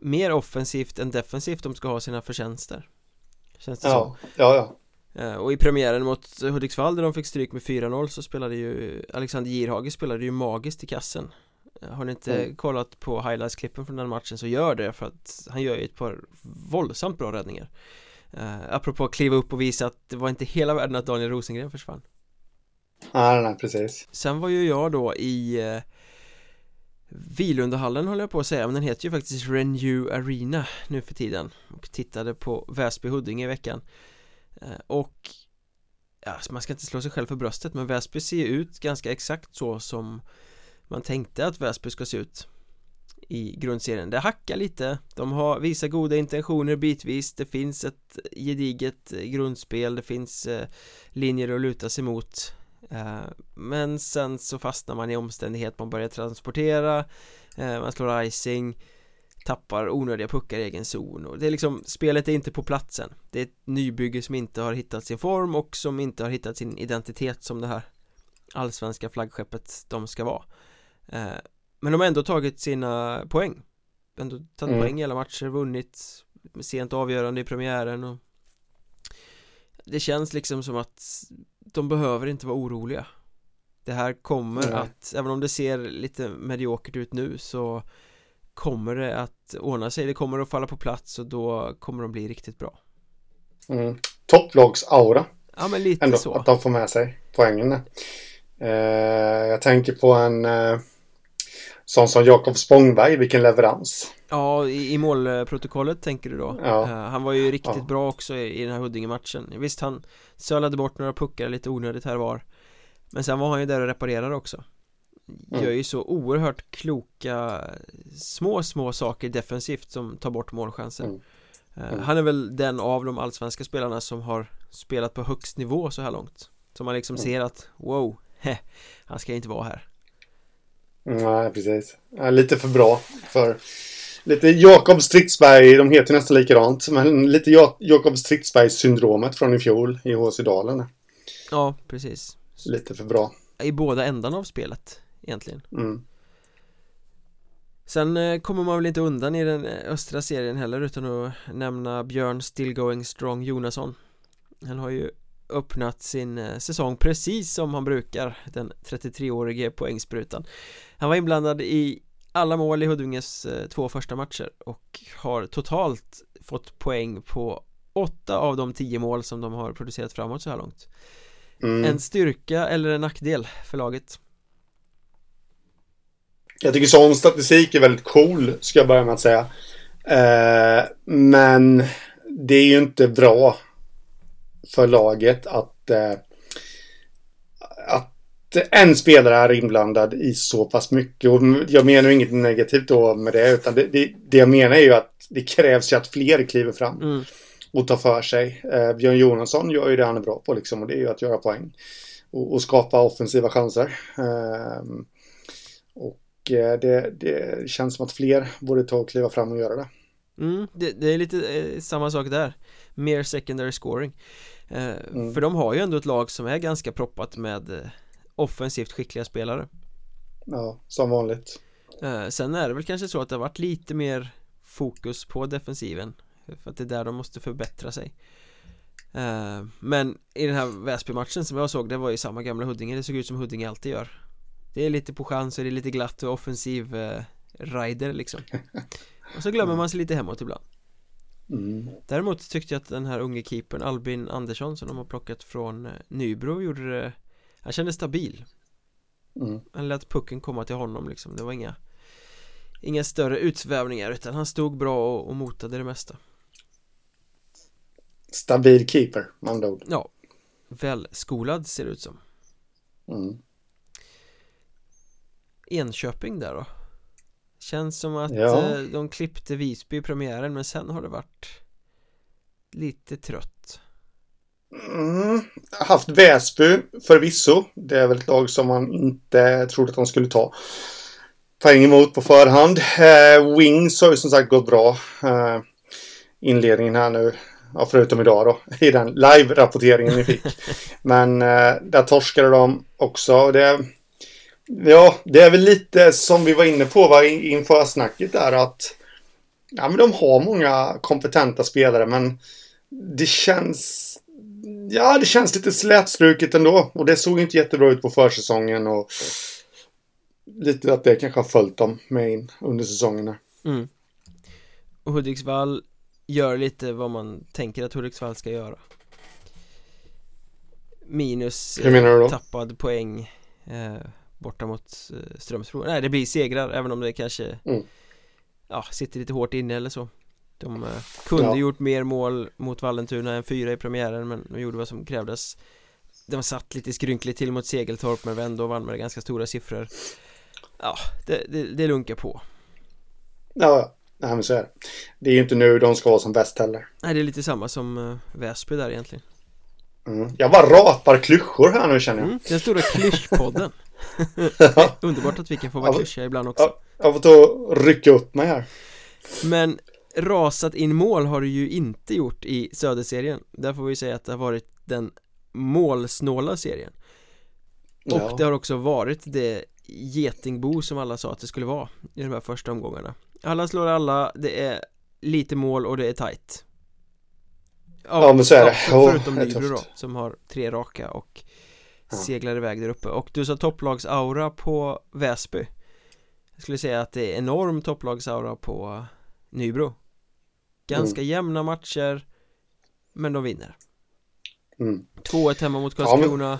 Speaker 1: mer offensivt än defensivt de ska ha sina förtjänster Känns det
Speaker 2: Ja, ja, ja.
Speaker 1: som Eh, Och i premiären mot Hudiksvall där de fick stryk med 4-0 så spelade ju Alexander Girhage spelade ju magiskt i kassen Eh, Har ni inte
Speaker 2: Mm.
Speaker 1: kollat på highlights-klippen från den matchen så gör det för att han gör ju ett par våldsamt bra räddningar uh, Apropå att kliva upp och visa att det var inte hela världen att Daniel Rosengren försvann.
Speaker 2: Nej, nej, precis.
Speaker 1: Sen var ju jag då i uh, Vilundahallen håller jag på att säga men den heter ju faktiskt Renew Arena nu för tiden och tittade på Väsby Huddinge i veckan. Eh, och ja, man ska inte slå sig själv för bröstet men Väsby ser ju ut ganska exakt så som man tänkte att Väsby ska se ut i grundserien. Det hackar lite. De har vissa goda intentioner bitvis. Det finns ett gediget grundspel. Det finns eh, linjer att luta sig mot. Eh, men sen så fastnar man i omständighet. Man börjar transportera eh, Man slår icing Tappar onödiga puckar i egen zon och det är liksom Spelet är inte på platsen. Det är ett nybygge som inte har hittat sin form och som inte har hittat sin identitet som det här Allsvenska flaggskeppet de ska vara men de har ändå tagit sina poäng. Ändå tagit mm. poäng i alla matcher, vunnit Sent avgörande i premiären och Det känns liksom som att De behöver inte vara oroliga. Det här kommer mm. att, även om det ser lite mediokert ut nu så Kommer det att ordna sig, det kommer att falla på plats och då kommer de bli riktigt bra.
Speaker 2: Mm. Topplags-aura.
Speaker 1: Ja men lite
Speaker 2: Ändå,
Speaker 1: så.
Speaker 2: att de får med sig poängen eh, Jag tänker på en eh Sån som Jakob Spångberg, vilken leverans.
Speaker 1: Ja, i, i målprotokollet tänker du då ja. uh, Han var ju riktigt ja. bra också i, i den här Huddinge-matchen Visst, han sölade bort några puckar lite onödigt här var Men sen var han ju där och reparerade också mm. Gör ju så oerhört kloka Små, små saker defensivt som tar bort målchanser mm. Uh, mm. Han är väl den av de allsvenska spelarna som har spelat på högst nivå så här långt Som man liksom mm. ser att, wow, heh, han ska inte vara här
Speaker 2: Nej, precis. Ja, lite för bra för... Lite Jakob Stridsberg, de heter nästan likadant, men lite Jakob Stridsberg-syndromet från i fjol i HC Dalen.
Speaker 1: Ja, precis.
Speaker 2: Lite för bra.
Speaker 1: I båda ändarna av spelet, egentligen.
Speaker 2: Mm.
Speaker 1: Sen eh, kommer man väl inte undan i den eh, östra serien heller utan att nämna Björn Stillgoing Strong Jonasson Han har ju öppnat sin eh, säsong precis som han brukar Den 33-årige poängsprutan Han var inblandad i alla mål i Huddinges eh, två första matcher och har totalt fått poäng på åtta av de tio mål som de har producerat framåt så här långt mm. En styrka eller en nackdel för laget?
Speaker 2: Jag tycker sån statistik är väldigt cool, ska jag börja med att säga eh, Men det är ju inte bra för laget att, eh, att en spelare är inblandad i så pass mycket. Och jag menar inget negativt då med det, utan det, det, det jag menar är ju att det krävs ju att fler kliver fram mm. och tar för sig. Eh, Björn Jonasson gör ju det han är bra på, liksom, och det är ju att göra poäng och, och skapa offensiva chanser. Eh, och eh, det, det, känns som att fler borde ta och kliva fram och göra det.
Speaker 1: Mm, det, det är lite eh, samma sak där. Mer secondary scoring. Eh, mm. För de har ju ändå ett lag som är ganska proppat med eh, offensivt skickliga spelare.
Speaker 2: Ja, som vanligt.
Speaker 1: Eh, Sen är det väl kanske så att det har varit lite mer fokus på defensiven För att det är där de måste förbättra sig. Men i den här Väsby-matchen som jag såg Det var ju samma gamla Huddinge. Det såg ut som Huddinge alltid gör. Det är lite på chans och det är lite glatt och offensiv rider liksom. Och så glömmer man sig lite hemåt ibland
Speaker 2: Mm.
Speaker 1: Däremot tyckte jag att den här unge keepern Albin Andersson som de har plockat från eh, Nybro gjorde det Han kändes stabil.
Speaker 2: Mm.
Speaker 1: Han lät pucken komma till honom liksom. Det var inga Inga större utsvävningar utan han stod bra och, och motade det mesta.
Speaker 2: Stabil keeper, man ord.
Speaker 1: Ja. Välskolad ser det ut som.
Speaker 2: Mm.
Speaker 1: Enköping där då Känns som att ja. Eh, de klippte Visby i premiären men sen har det varit lite trött.
Speaker 2: Mm, haft Väsby förvisso. Det är väl ett lag som man inte trodde att de skulle ta poäng emot på förhand. Eh, Wings har ju som sagt gått bra. Eh, inledningen här nu. Ja, förutom idag då. I den live-rapporteringen ni fick. men eh, där torskade de också. Det Ja, det är väl lite som vi var inne på va, inför snacket där att ja, men de har många kompetenta spelare men det känns Ja, det känns lite slätstruket ändå och det såg inte jättebra ut på försäsongen och lite att det kanske har följt dem med in under säsongen.
Speaker 1: Mm. Och Hudiksvall gör lite vad man tänker att Hudiksvall ska göra. Minus tappad poäng. Eh, borta mot eh, Strömsbro Nej det blir segrar även om det kanske
Speaker 2: mm.
Speaker 1: Ja sitter lite hårt inne eller så De eh, kunde ja. gjort mer mål mot Vallentuna än fyra i premiären men de gjorde vad som krävdes De satt lite skrynkligt till mot Segeltorp men vände och vann med ganska stora siffror Ja det, det, det lunkar på
Speaker 2: Ja, nej, men så är det. Det är ju inte nu de ska vara som bäst heller.
Speaker 1: Nej, det är lite samma som uh, Väsby där egentligen.
Speaker 2: Mm. Jag bara rapar klyschor här nu känner jag. Mm,
Speaker 1: den stora klyschpodden. Underbart att vi kan få vara klyschiga ibland också.
Speaker 2: Ja, jag får ta och rycka upp mig här.
Speaker 1: Men rasat in mål har du ju inte gjort i Söderserien. Där får vi säga att det har varit den målsnåla serien. Och ja. det har också varit det getingbo som alla sa att det skulle vara i de här första omgångarna. Alla slår alla, det är lite mål och det är tight.
Speaker 2: Ja, ja men så är det.
Speaker 1: Förutom Nybro då, som har tre raka och seglar iväg där uppe. Och du sa topplagsaura på Väsby. Jag skulle säga att det är enorm topplagsaura på Nybro. Ganska mm. jämna matcher, men de vinner. Mm. 2-1 hemma mot Karlskrona. Ja,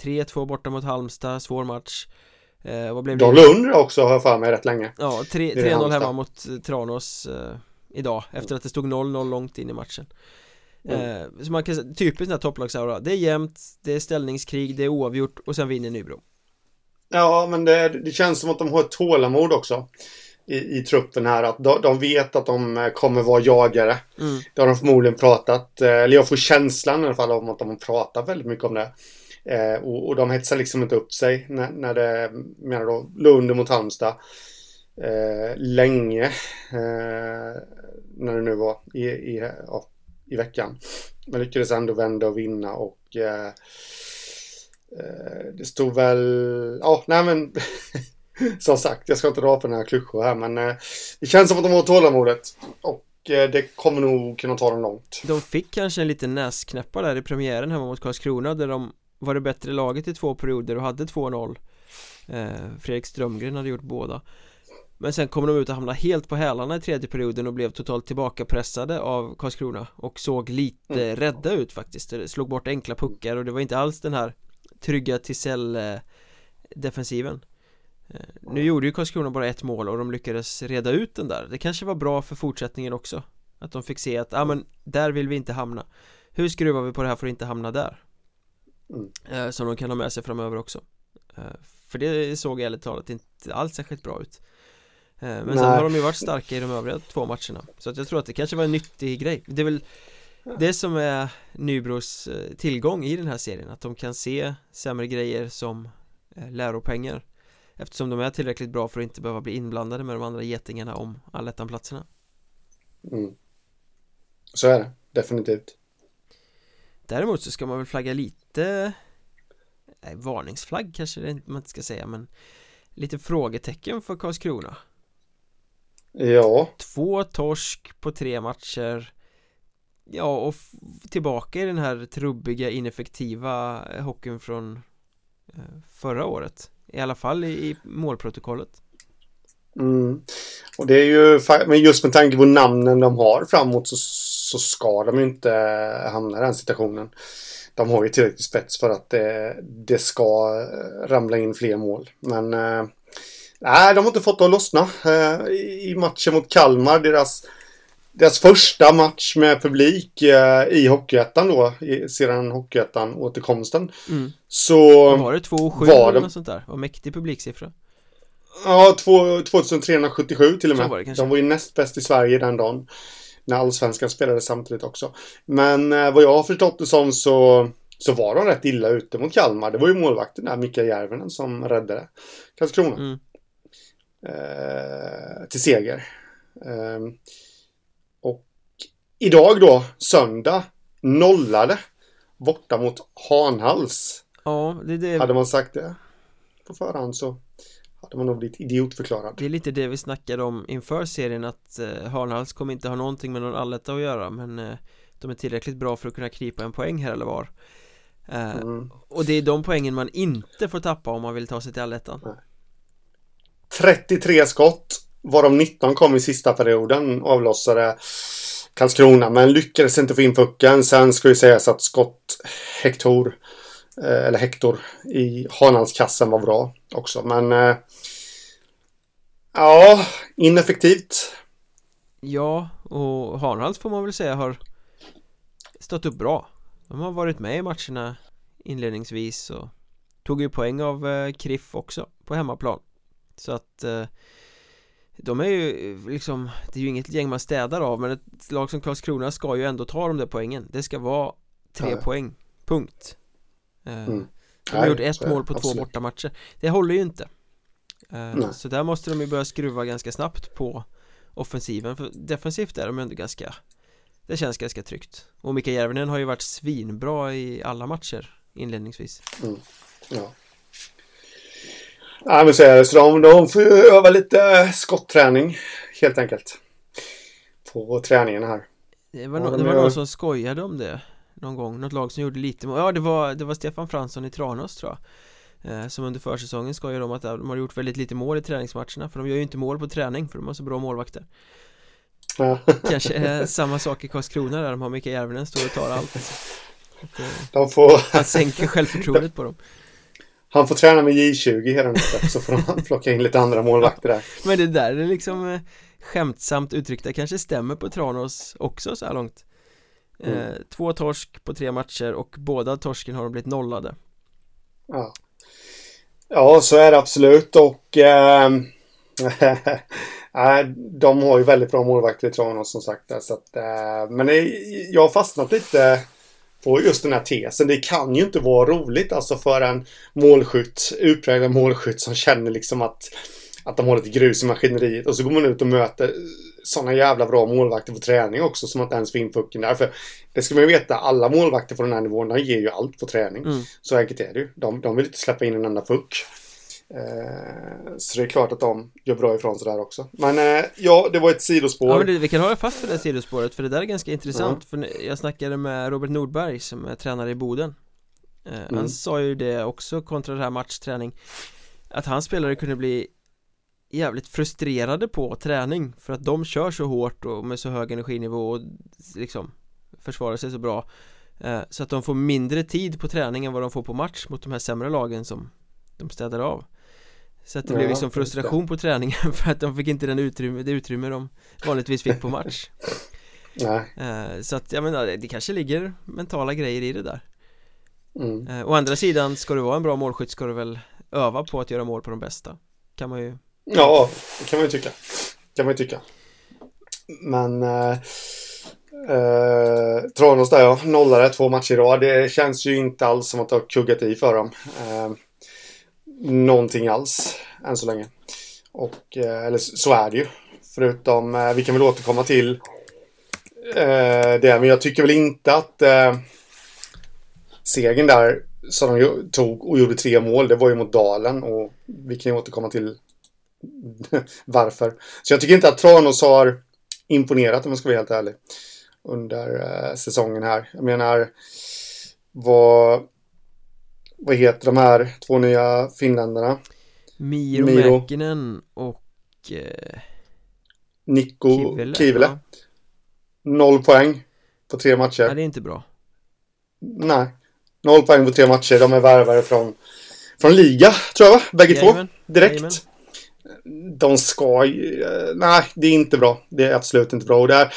Speaker 1: men... 3-2 borta mot Halmstad, svår match.
Speaker 2: Eh, vad blev det? De låg under också har jag för mig rätt länge
Speaker 1: Ja, 3-0 hemma mot eh, Tranås eh, idag efter att det stod 0-0 långt in i matchen mm. eh, Så man kan typiskt den här topplagsaura Det är jämnt, det är ställningskrig, det är oavgjort och sen vinner Nybro
Speaker 2: Ja, men det, det känns som att de har ett tålamod också i, i truppen här. Att de, de vet att de kommer vara jagare. Mm. Det har de förmodligen pratat, eh, eller jag får känslan i alla fall om att de har pratat väldigt mycket om det. Eh, och, och, de hetsar liksom inte upp sig när, när det, menar då, Lund mot Halmstad. Eh, länge. Eh, när det nu var i, i, ja, i veckan. Men lyckades ändå vända och vinna och eh, eh det stod väl, ja, nej men som sagt, jag ska inte dra på den här klyschor här men eh, det känns som att de har tålamodet. Och eh, det kommer nog kunna ta dem långt.
Speaker 1: De fick kanske en liten näsknäppa där i premiären hemma mot Karlskrona där de var det bättre laget i två perioder och hade 2-0 eh, Fredrik Strömgren hade gjort båda men sen kom de ut och hamnade helt på hälarna i tredje perioden och blev totalt tillbakapressade av Karlskrona och såg lite mm. rädda ut faktiskt det slog bort enkla puckar och det var inte alls den här trygga Tisell eh, eh, Nu gjorde ju Karlskrona bara ett mål och de lyckades reda ut den där Det kanske var bra för fortsättningen också Att de fick se att, ja ah, men där vill vi inte hamna Hur skruvar vi på det här för att inte hamna där? mm. Som de kan ha med sig framöver också eh, För det såg ärligt talat inte alls särskilt bra ut eh, Men Nej. sen har de ju varit starka i de övriga två matcherna. Så att jag tror att det kanske var en nyttig grej. Det är väl det som är Nybros tillgång i den här serien Att de kan se sämre grejer som läropengar Eftersom de är tillräckligt bra för att inte behöva bli inblandade med de andra getingarna om allettanplatserna
Speaker 2: mm. Så är det, definitivt.
Speaker 1: Däremot så ska man väl flagga lite nej, Varningsflagg kanske det man inte ska säga men Lite frågetecken för Karlskrona
Speaker 2: Ja
Speaker 1: Två torsk på tre matcher Ja och tillbaka i den här trubbiga ineffektiva hockeyn från eh, förra året I alla fall i målprotokollet
Speaker 2: Mm. Och det är ju, men just med tanke på namnen de har framåt så, så ska de inte hamna i den situationen. De har ju tillräckligt spets för att det, det ska ramla in fler mål. Men nej, de har inte fått det att lossna. Äh, I matchen mot Kalmar, deras, deras första match med publik äh, i Hockeyettan då, sedan Hockeyettan återkomsten. Mm. Så
Speaker 1: var det 2-7 eller något sånt där? Var mäktig publiksiffra.
Speaker 2: Ja, 2377 till och med. Var de var ju näst bäst i Sverige den dagen. När allsvenskan spelade samtidigt också. Men eh, vad jag har förstått det som så, så var de rätt illa ute mot Kalmar. Det var ju målvakten där, Mikael Järvenen, som räddade Karlskrona. Mm. Eh, till seger. Eh, och idag då, söndag, nollade borta mot Hanhals.
Speaker 1: Ja, det, det...
Speaker 2: Hade man sagt det på förhand så hade man nog blivit idiotförklarad
Speaker 1: Det är lite det vi snackade om inför serien att eh, Hanhals kommer inte ha någonting med någon alletta att göra men eh, de är tillräckligt bra för att kunna knipa en poäng här eller var eh, mm. Och det är de poängen man inte får tappa om man vill ta sig till allettan
Speaker 2: 33 skott varav 19 kom i sista perioden avlossade Karlskrona men lyckades inte få in pucken sen ska ju sägas att skott Hector eh, eller Hector i Hanalskassen var bra också. Men eh, ja, ineffektivt.
Speaker 1: Ja, och Hanhals får man väl säga har stått upp bra. De har varit med i matcherna inledningsvis och tog ju poäng av eh, Kriff också på hemmaplan. Så att De är ju liksom Det är ju inget gäng man städar av men ett lag som Karlskrona ska ju ändå ta de där poängen. Det ska vara tre ja. poäng. Punkt. Eh, mm. De har gjort ett mål på absolut. två bortamatcher. Det håller ju inte. Eh, Så där måste de ju börja skruva ganska snabbt på offensiven för defensivt är de ändå ganska Det känns ganska tryggt. Och Mika Järvinen har ju varit svinbra i alla matcher inledningsvis. Mm.
Speaker 2: Ja Nej men så är det, så de, de får ju öva lite skottträning helt enkelt. På träningen här.
Speaker 1: Det var, no ja, det var någon som skojade om det Någon gång, något lag som gjorde lite Ja det var, det var Stefan Fransson i Tranås tror jag. Eh, som under försäsongen skojar om att de har gjort väldigt lite mål i träningsmatcherna För de gör ju inte mål på träning för de har så bra målvakter. Ja. Kanske är samma sak i Karlskrona där de har Mikael Järvinen står och tar allt. Att, eh, de får... Han sänker självförtroendet på dem
Speaker 2: Han får träna med J20 hela natten så får han plocka in lite andra målvakter där
Speaker 1: Men det där är liksom eh, skämtsamt uttryckt Det kanske stämmer på Tranås också så här långt mm. Två torsk på tre matcher och båda torsken har de blivit nollade
Speaker 2: Ja Ja, så är det absolut och äh, de har ju väldigt bra målvakter i Tranås som sagt. Så att, äh, men jag har fastnat lite på just den här tesen. Det kan ju inte vara roligt alltså för en målskytt, utpräglad målskytt som känner liksom att, att de har lite grus i maskineriet och så går man ut och möter sådana jävla bra målvakter på träning också som inte ens får in pucken där. För det ska man ju veta, alla målvakter på den här nivån, de ger ju allt på träning. Mm. Så enkelt är det ju. De, de vill inte släppa in en enda puck. Eh, så det är klart att de gör bra ifrån sig där också. Men eh, ja, det var ett sidospår.
Speaker 1: Ja, men det, vi kan hålla fast vid det sidospåret för det där är ganska intressant. Mm. För jag snackade med Robert Nordberg som är tränare i Boden. Eh, mm. Han sa ju det också kontra det här matchträning. Att hans spelare kunde bli jävligt frustrerade på träning för att de kör så hårt och med så hög energinivå och liksom försvarar sig så bra så att de får mindre tid på träning än vad de får på match mot de här sämre lagen som de städar av så att det ja, blev liksom frustration på träningen för att de fick inte den utrymme, det utrymme de vanligtvis fick på match Nej. Eh, så att jag menar, det kanske ligger mentala grejer i det där mm. Eh, å andra sidan, ska du vara en bra målskytt ska du väl öva på att göra mål på de bästa Kan man ju
Speaker 2: Ja, det kan man ju tycka. kan man ju tycka. Men eh, eh, Tranås där ja, nollare två matcher i rad. Det känns ju inte alls som att det har kuggat i för dem. Eh, någonting alls än så länge. Och, eh, eller så är det ju. Förutom, eh, vi kan väl återkomma till eh, det. Men jag tycker väl inte att eh, segern där som de tog och gjorde tre mål, det var ju mot Dalen. Och vi kan ju återkomma till varför. Så jag tycker inte att Tranås har imponerat om man ska vara helt ärlig. Under eh, säsongen här. Jag menar, vad, vad heter de här två nya finländarna?
Speaker 1: Miro, Miro. Mäkinen och eh,
Speaker 2: Nikko Kivile. Ja. Noll poäng på tre matcher.
Speaker 1: Nej, det är inte bra.
Speaker 2: Nej. Noll poäng på tre matcher. De är värvare från, från liga, tror jag va? Bägge två. Direkt. Jajamän de ska ju... Eh, nej, det är inte bra. Det är absolut inte bra. Och där,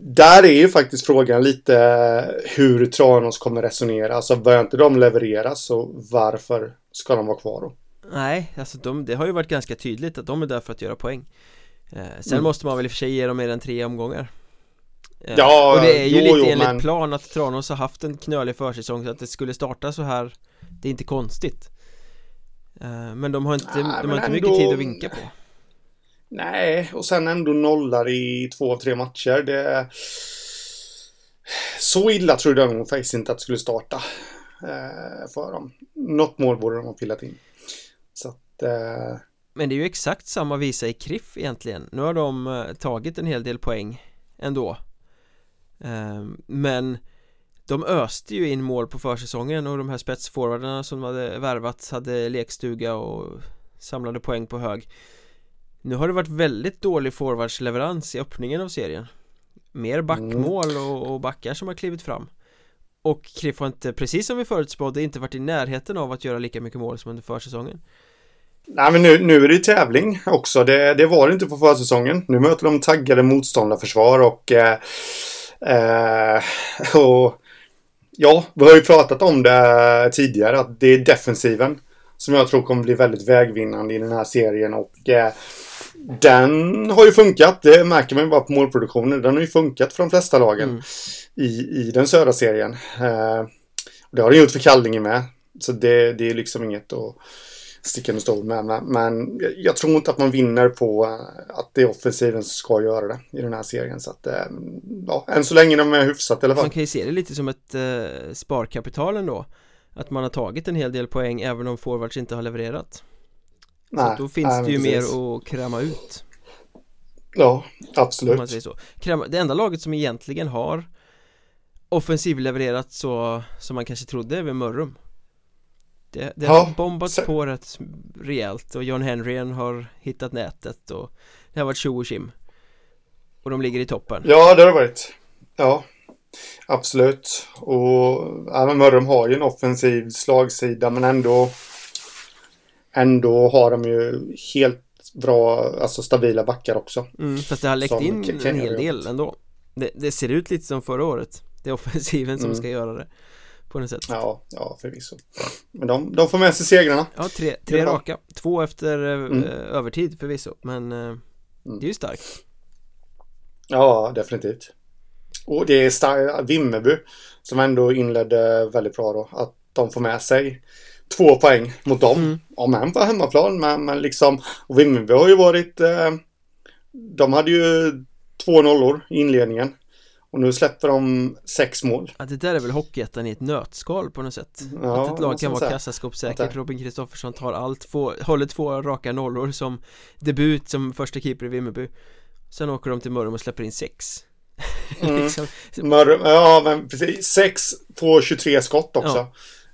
Speaker 2: där är ju faktiskt frågan lite hur Tranås kommer resonera. Alltså börjar inte de leverera så varför ska de vara kvar då?
Speaker 1: Nej, alltså de, det har ju varit ganska tydligt att de är där för att göra poäng eh, Sen mm. måste man väl i och för sig ge dem mer än tre omgångar eh, Ja, Och det är ju jo, lite jo, enligt men... plan att Tranås har haft en knölig försäsong så att det skulle starta så här Det är inte konstigt Eh, men de har inte, Nej, de har inte ändå... mycket tid att vinka på
Speaker 2: Nej, och sen ändå nollar i två av tre matcher. Det... Så illa trodde jag nog faktiskt inte att det skulle starta eh, för dem. Något mål borde de ha pillat in. Så att... Eh...
Speaker 1: Men det är ju exakt samma visa i Kriff egentligen. Nu har de eh, tagit en hel del poäng ändå. Ehm, men de öste ju in mål på försäsongen och de här spetsforwardarna som de hade värvat hade lekstuga och samlade poäng på hög nu har det varit väldigt dålig forwardsleverans i öppningen av serien. Mer backmål mm. och, och backar som har klivit fram. Och Kriff har inte, precis som vi förutspådde, inte varit i närheten av att göra lika mycket mål som under försäsongen.
Speaker 2: Nej men nu, nu är det tävling också, det, det var det inte på försäsongen. Nu möter de taggade motståndarförsvar och eh, eh, och Ja, vi har ju pratat om det tidigare att det är defensiven som jag tror kommer bli väldigt vägvinnande i den här serien och eh, den har ju funkat. Det märker man ju bara på målproduktionen. Den har ju funkat för de flesta lagen mm. i, i den södra serien. Eh, det har den gjort för Kallinge med. Så det, det är liksom inget att sticka under stol med. Men, men jag tror inte att man vinner på eh, att det är offensiven som ska göra det i den här serien. Så att, eh, ja, än så länge de är hyfsat i alla fall.
Speaker 1: Man kan ju se det lite som ett eh, sparkapital ändå. Att man har tagit en hel del poäng även om forwards inte har levererat. Nej, så då finns nej, det ju precis. mer att kräma ut.
Speaker 2: Ja, absolut. man säger
Speaker 1: så. Kräma, det enda laget som egentligen har offensivlevererat så som man kanske trodde är Mörrum. Det, det har bombats så... på rätt rejält och John Henryen har hittat nätet och det har varit tjo och kim Och de ligger i toppen
Speaker 2: Ja det har det varit Ja Absolut och även Mörrum har ju en offensiv slagsida men ändå Ändå har de ju helt bra, alltså stabila backar också.
Speaker 1: Mm, Fast det har läckt in en hel del ändå. Det, det, ser ut lite som förra året. Det är offensiven som mm. ska göra det på något sätt.
Speaker 2: Ja, ja förvisso. Men de, de får med sig segrarna.
Speaker 1: Ja, tre, tre raka. Två efter eh, mm. övertid förvisso. Men eh, mm. det är ju starkt.
Speaker 2: Ja, definitivt. Och det är Vimmerby Som ändå inledde väldigt bra då Att de får med sig Två poäng mot dem mm. Om än på hemmaplan men, men liksom Och Vimmerby har ju varit eh, De hade ju Två nollor i inledningen och nu släpper de sex mål.
Speaker 1: Ja, det där är väl Hockeyettan i ett nötskal på något sätt. Ja, att ett lag kan vara kassaskåpssäkert. Robin Kristoffersson tar allt, få, håller två raka nollor som debut som första keeper i Vimmerby. Sen åker de till Mörrum och släpper in sex.
Speaker 2: Mm. liksom. Mörrum, ja men precis. Sex på 23 skott också. Ja.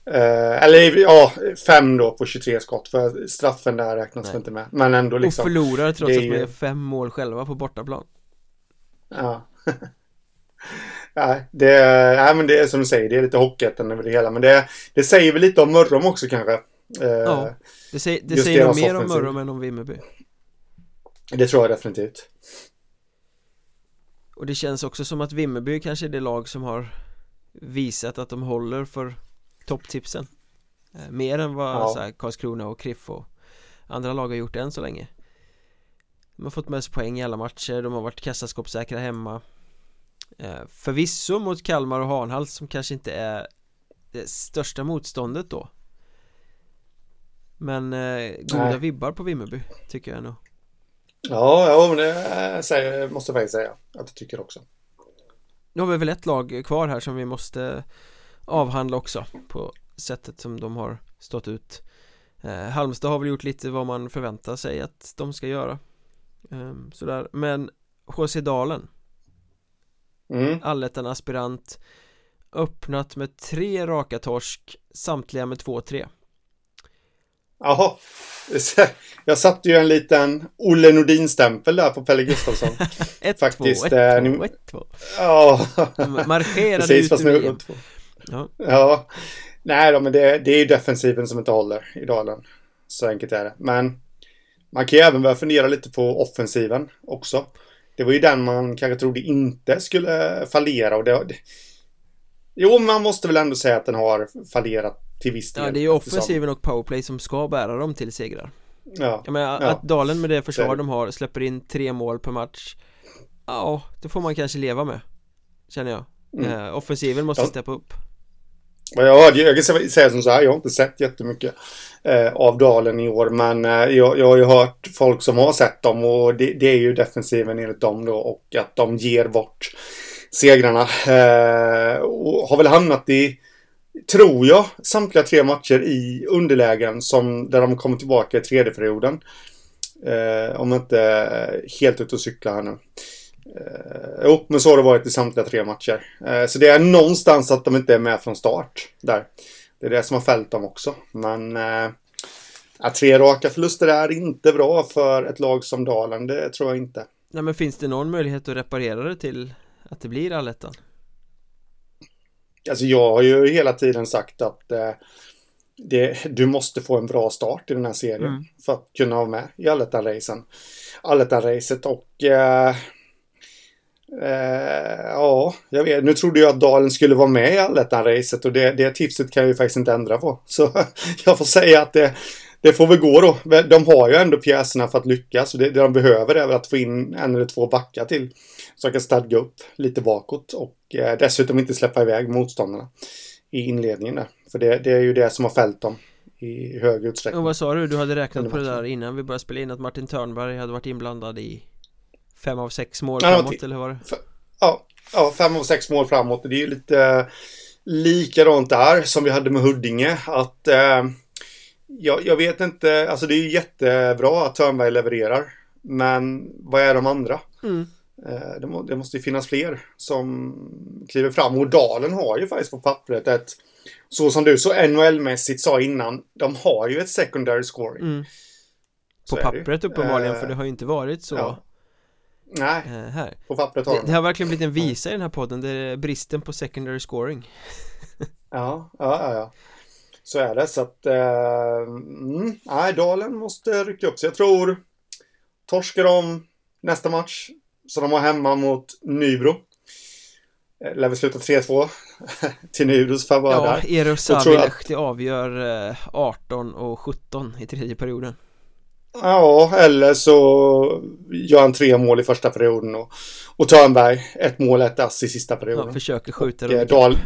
Speaker 2: Uh, eller ja, fem då på 23 skott för straffen där räknas Nej. inte med. Men ändå liksom.
Speaker 1: Och förlorar trots att man gör fem mål själva på bortaplan.
Speaker 2: Ja. Nej, det, nej, men det är som du säger, det är lite Hockeyettan över det hela. Men det, det säger väl lite om Mörrum också kanske.
Speaker 1: Eh, ja, det, säger, det säger nog mer om Mörrum än om Vimmerby.
Speaker 2: Det tror jag definitivt.
Speaker 1: Och det känns också som att Vimmerby kanske är det lag som har visat att de håller för topptipsen. Eh, mer än vad ja. så här, Karlskrona och Kriff och andra lag har gjort än så länge. De har fått med sig poäng i alla matcher, de har varit kassaskåpssäkra hemma Eh, förvisso mot Kalmar och Hanhals som kanske inte är det största motståndet då Men eh, goda Nej. vibbar på Vimmerby tycker jag nog
Speaker 2: Ja, ja men det säger, måste jag faktiskt säga att jag tycker också
Speaker 1: Nu har vi väl ett lag kvar här som vi måste avhandla också på sättet som de har stått ut. Eh, Halmstad har väl gjort lite vad man förväntar sig att de ska göra. Eh, Sådär, men HC Dalen mm. Allettan-aspirant Öppnat med tre raka torsk Samtliga med två tre
Speaker 2: Jaha. Jag satte ju en liten Olle Nordin-stämpel där på Pelle Gustafsson.
Speaker 1: Ett, Faktiskt, två, ett, två, ett, två.
Speaker 2: Ja.
Speaker 1: Marscherade Precis, ut ur
Speaker 2: ja. ja. Nej då, men det, det är ju defensiven som inte håller i Dalen. Så enkelt är det. Men Man kan ju även börja fundera lite på offensiven också. Det var ju den man kanske trodde inte skulle fallera och det, Jo, man måste väl ändå säga att den har fallerat till viss del.
Speaker 1: Ja, det är ju offensiven och powerplay som ska bära dem till segrar.
Speaker 2: Ja.
Speaker 1: Jag menar, ja. att Dalen med det försvar de har släpper in tre mål per match Ja, det får man kanske leva med Känner jag. Mm. eh, Offensiven måste ja. steppa upp
Speaker 2: Ja, jag kan säga som så här, jag har inte sett jättemycket eh, av Dalen i år. Men eh, jag, jag har ju hört folk som har sett dem och det, det, är ju defensiven enligt dem då och att de ger bort segrarna. Eh, och har väl hamnat i, tror jag, samtliga tre matcher i underlägen som där de kommer tillbaka i tredje perioden. Eh, om jag inte helt ute och cyklar här nu. Eh, jo, men så har det varit i samtliga tre matcher. Eh, så det är någonstans att de inte är med från start där. Det är det som har fällt dem också. Men eh, tre raka förluster är inte bra för ett lag som Dalen. Det tror jag inte.
Speaker 1: Nej, men finns det någon möjlighet att reparera det till att det blir allettan?
Speaker 2: Alltså jag har ju hela tiden sagt att eh, det, du måste få en bra start i den här serien mm. för att kunna vara med i allettan-racen. Allettan-racet och eh, Eh, ja, jag vet. Nu trodde jag att Dalen skulle vara med i allettan-racet och det, det tipset kan jag ju faktiskt inte ändra på. Så jag får säga att det, det får väl gå då. De har ju ändå pjäserna för att lyckas. Det, det de behöver är att få in en eller två backar till. Så att kan stadga upp lite bakåt och eh, dessutom inte släppa iväg motståndarna i inledningen där. För det, det är ju det som har fällt dem i hög utsträckning.
Speaker 1: Och vad sa du? Du hade räknat på det där innan vi började spela in att Martin Törnberg hade varit inblandad i fem av sex mål framåt eller var det?
Speaker 2: Ja, ja, fem av sex mål framåt. Det är ju lite likadant där som vi hade med Huddinge. Att eh, jag, jag, vet inte, alltså det är ju jättebra att Törnberg levererar. Men vad är de andra? Mm. Eh, det, må, det, måste ju finnas fler som kliver fram. Och Dalen har ju faktiskt på pappret ett, så som du så NHL-mässigt sa innan, de har ju ett secondary scoring. Mm.
Speaker 1: På pappret uppenbarligen, uh, för det har ju inte varit så. Ja.
Speaker 2: Nej, uh, här. på pappret
Speaker 1: har det, det har verkligen blivit en visa i den här podden, det är bristen på secondary scoring.
Speaker 2: ja, ja, ja, ja. Så är det, så att... Uh, mm, nej, Dalen måste rycka upp sig. Jag tror torskar de nästa match så de har hemma mot Nybro. Eh, lär vi sluta 3-2 till Nybros favör ja, där.
Speaker 1: Ja, Eros Savilehti att... avgör 18 eh, och 17 i tredje perioden.
Speaker 2: Ja, eller så gör han tre mål i första perioden och, och Törnberg ett mål, ett ass i sista perioden. Ja,
Speaker 1: försöker skjuta
Speaker 2: och, Dal,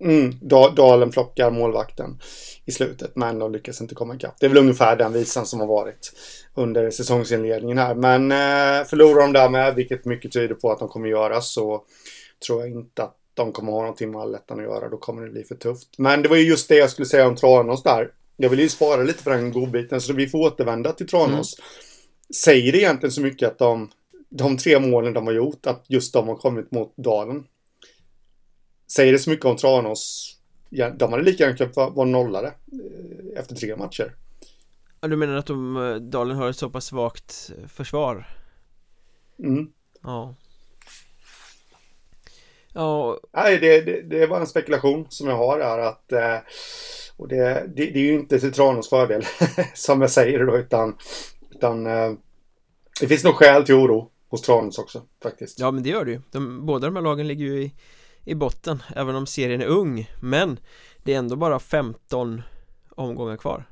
Speaker 2: mm, Dalen plockar målvakten i slutet, men de lyckas inte komma ikapp. Det är väl ungefär den visan som har varit under säsongsinledningen här. Men eh, förlorar de därmed, vilket mycket tyder på att de kommer göra, så tror jag inte att de kommer ha någonting med allettan att göra. Då kommer det bli för tufft. Men det var ju just det jag skulle säga om Tranås där. Jag vill ju spara lite för den godbiten, så vi får återvända till Tranås. Mm. Säger det egentligen så mycket att de, de tre målen de har gjort, att just de har kommit mot Dalen? Säger det så mycket om Tranås? Ja, de hade lika gärna kunnat vara nollade eh, efter tre matcher.
Speaker 1: Ja, du menar att de, eh, Dalen har ett så pass svagt försvar?
Speaker 2: Mm.
Speaker 1: Ja. Ja.
Speaker 2: Nej, det, det, det var en spekulation som jag har här att eh, och det, det, det, är ju inte till Tranås fördel som jag säger då utan, utan eh, det finns nog skäl till oro hos Tranås också faktiskt.
Speaker 1: Ja men det gör det ju. De, båda de här lagen ligger ju i, i botten även om serien är ung men det är ändå bara 15 omgångar kvar.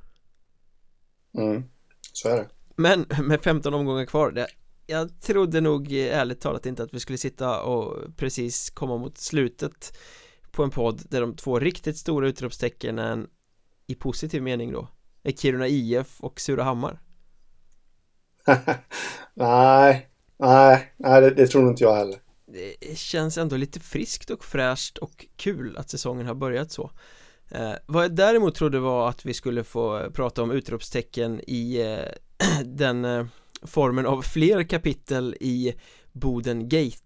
Speaker 2: Mm, så är det.
Speaker 1: Men med 15 omgångar kvar, det, jag trodde nog ärligt talat inte att vi skulle sitta och precis komma mot slutet på en podd där de två riktigt stora utropstecknen i positiv mening då är Kiruna IF och Surahammar.
Speaker 2: nej, nej, nej det, det tror inte jag heller.
Speaker 1: Det känns ändå lite friskt och fräscht och kul att säsongen har börjat så. Eh, vad jag däremot trodde var att vi skulle få prata om utropstecken i eh, den eh, formen av fler kapitel i Boden Gate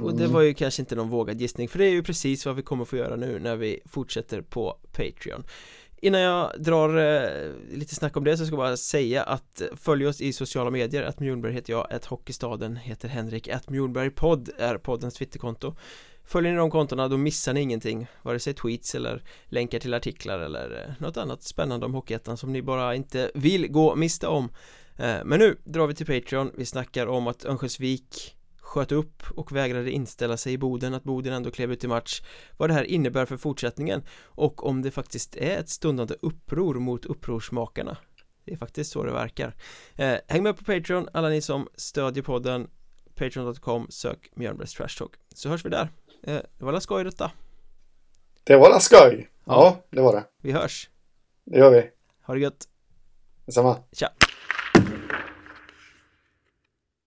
Speaker 1: och det mm. var ju kanske inte någon vågad gissning för det är ju precis vad vi kommer få göra nu när vi fortsätter på Patreon. Innan jag drar eh, lite snack om det så ska jag bara säga att följ oss i sociala medier, att Mjolnberg heter jag, att Hockeystaden heter Henrik, att Mjolnberg podd är poddens twitterkonto. Följer ni de kontona då missar ni ingenting Vare sig tweets eller länkar till artiklar eller eh, något annat spännande om Hockeyettan som ni bara inte vill gå miste om. Eh, Men nu drar vi till Patreon. Vi snackar om att Örnsköldsvik sköt upp och vägrade inställa sig i Boden att Boden ändå klev ut i match vad det här innebär för fortsättningen och om det faktiskt är ett stundande uppror mot upprorsmakarna det är faktiskt så det verkar eh, häng med på Patreon alla ni som stödjer podden Patreon.com sök Mjölnbergs Trash Talk så hörs vi där Eh, det var la skoj detta.
Speaker 2: Det var la skoj. Ja, det var det.
Speaker 1: Vi hörs.
Speaker 2: Det gör vi.
Speaker 1: Ha det gött.
Speaker 2: Detsamma.
Speaker 1: Tja.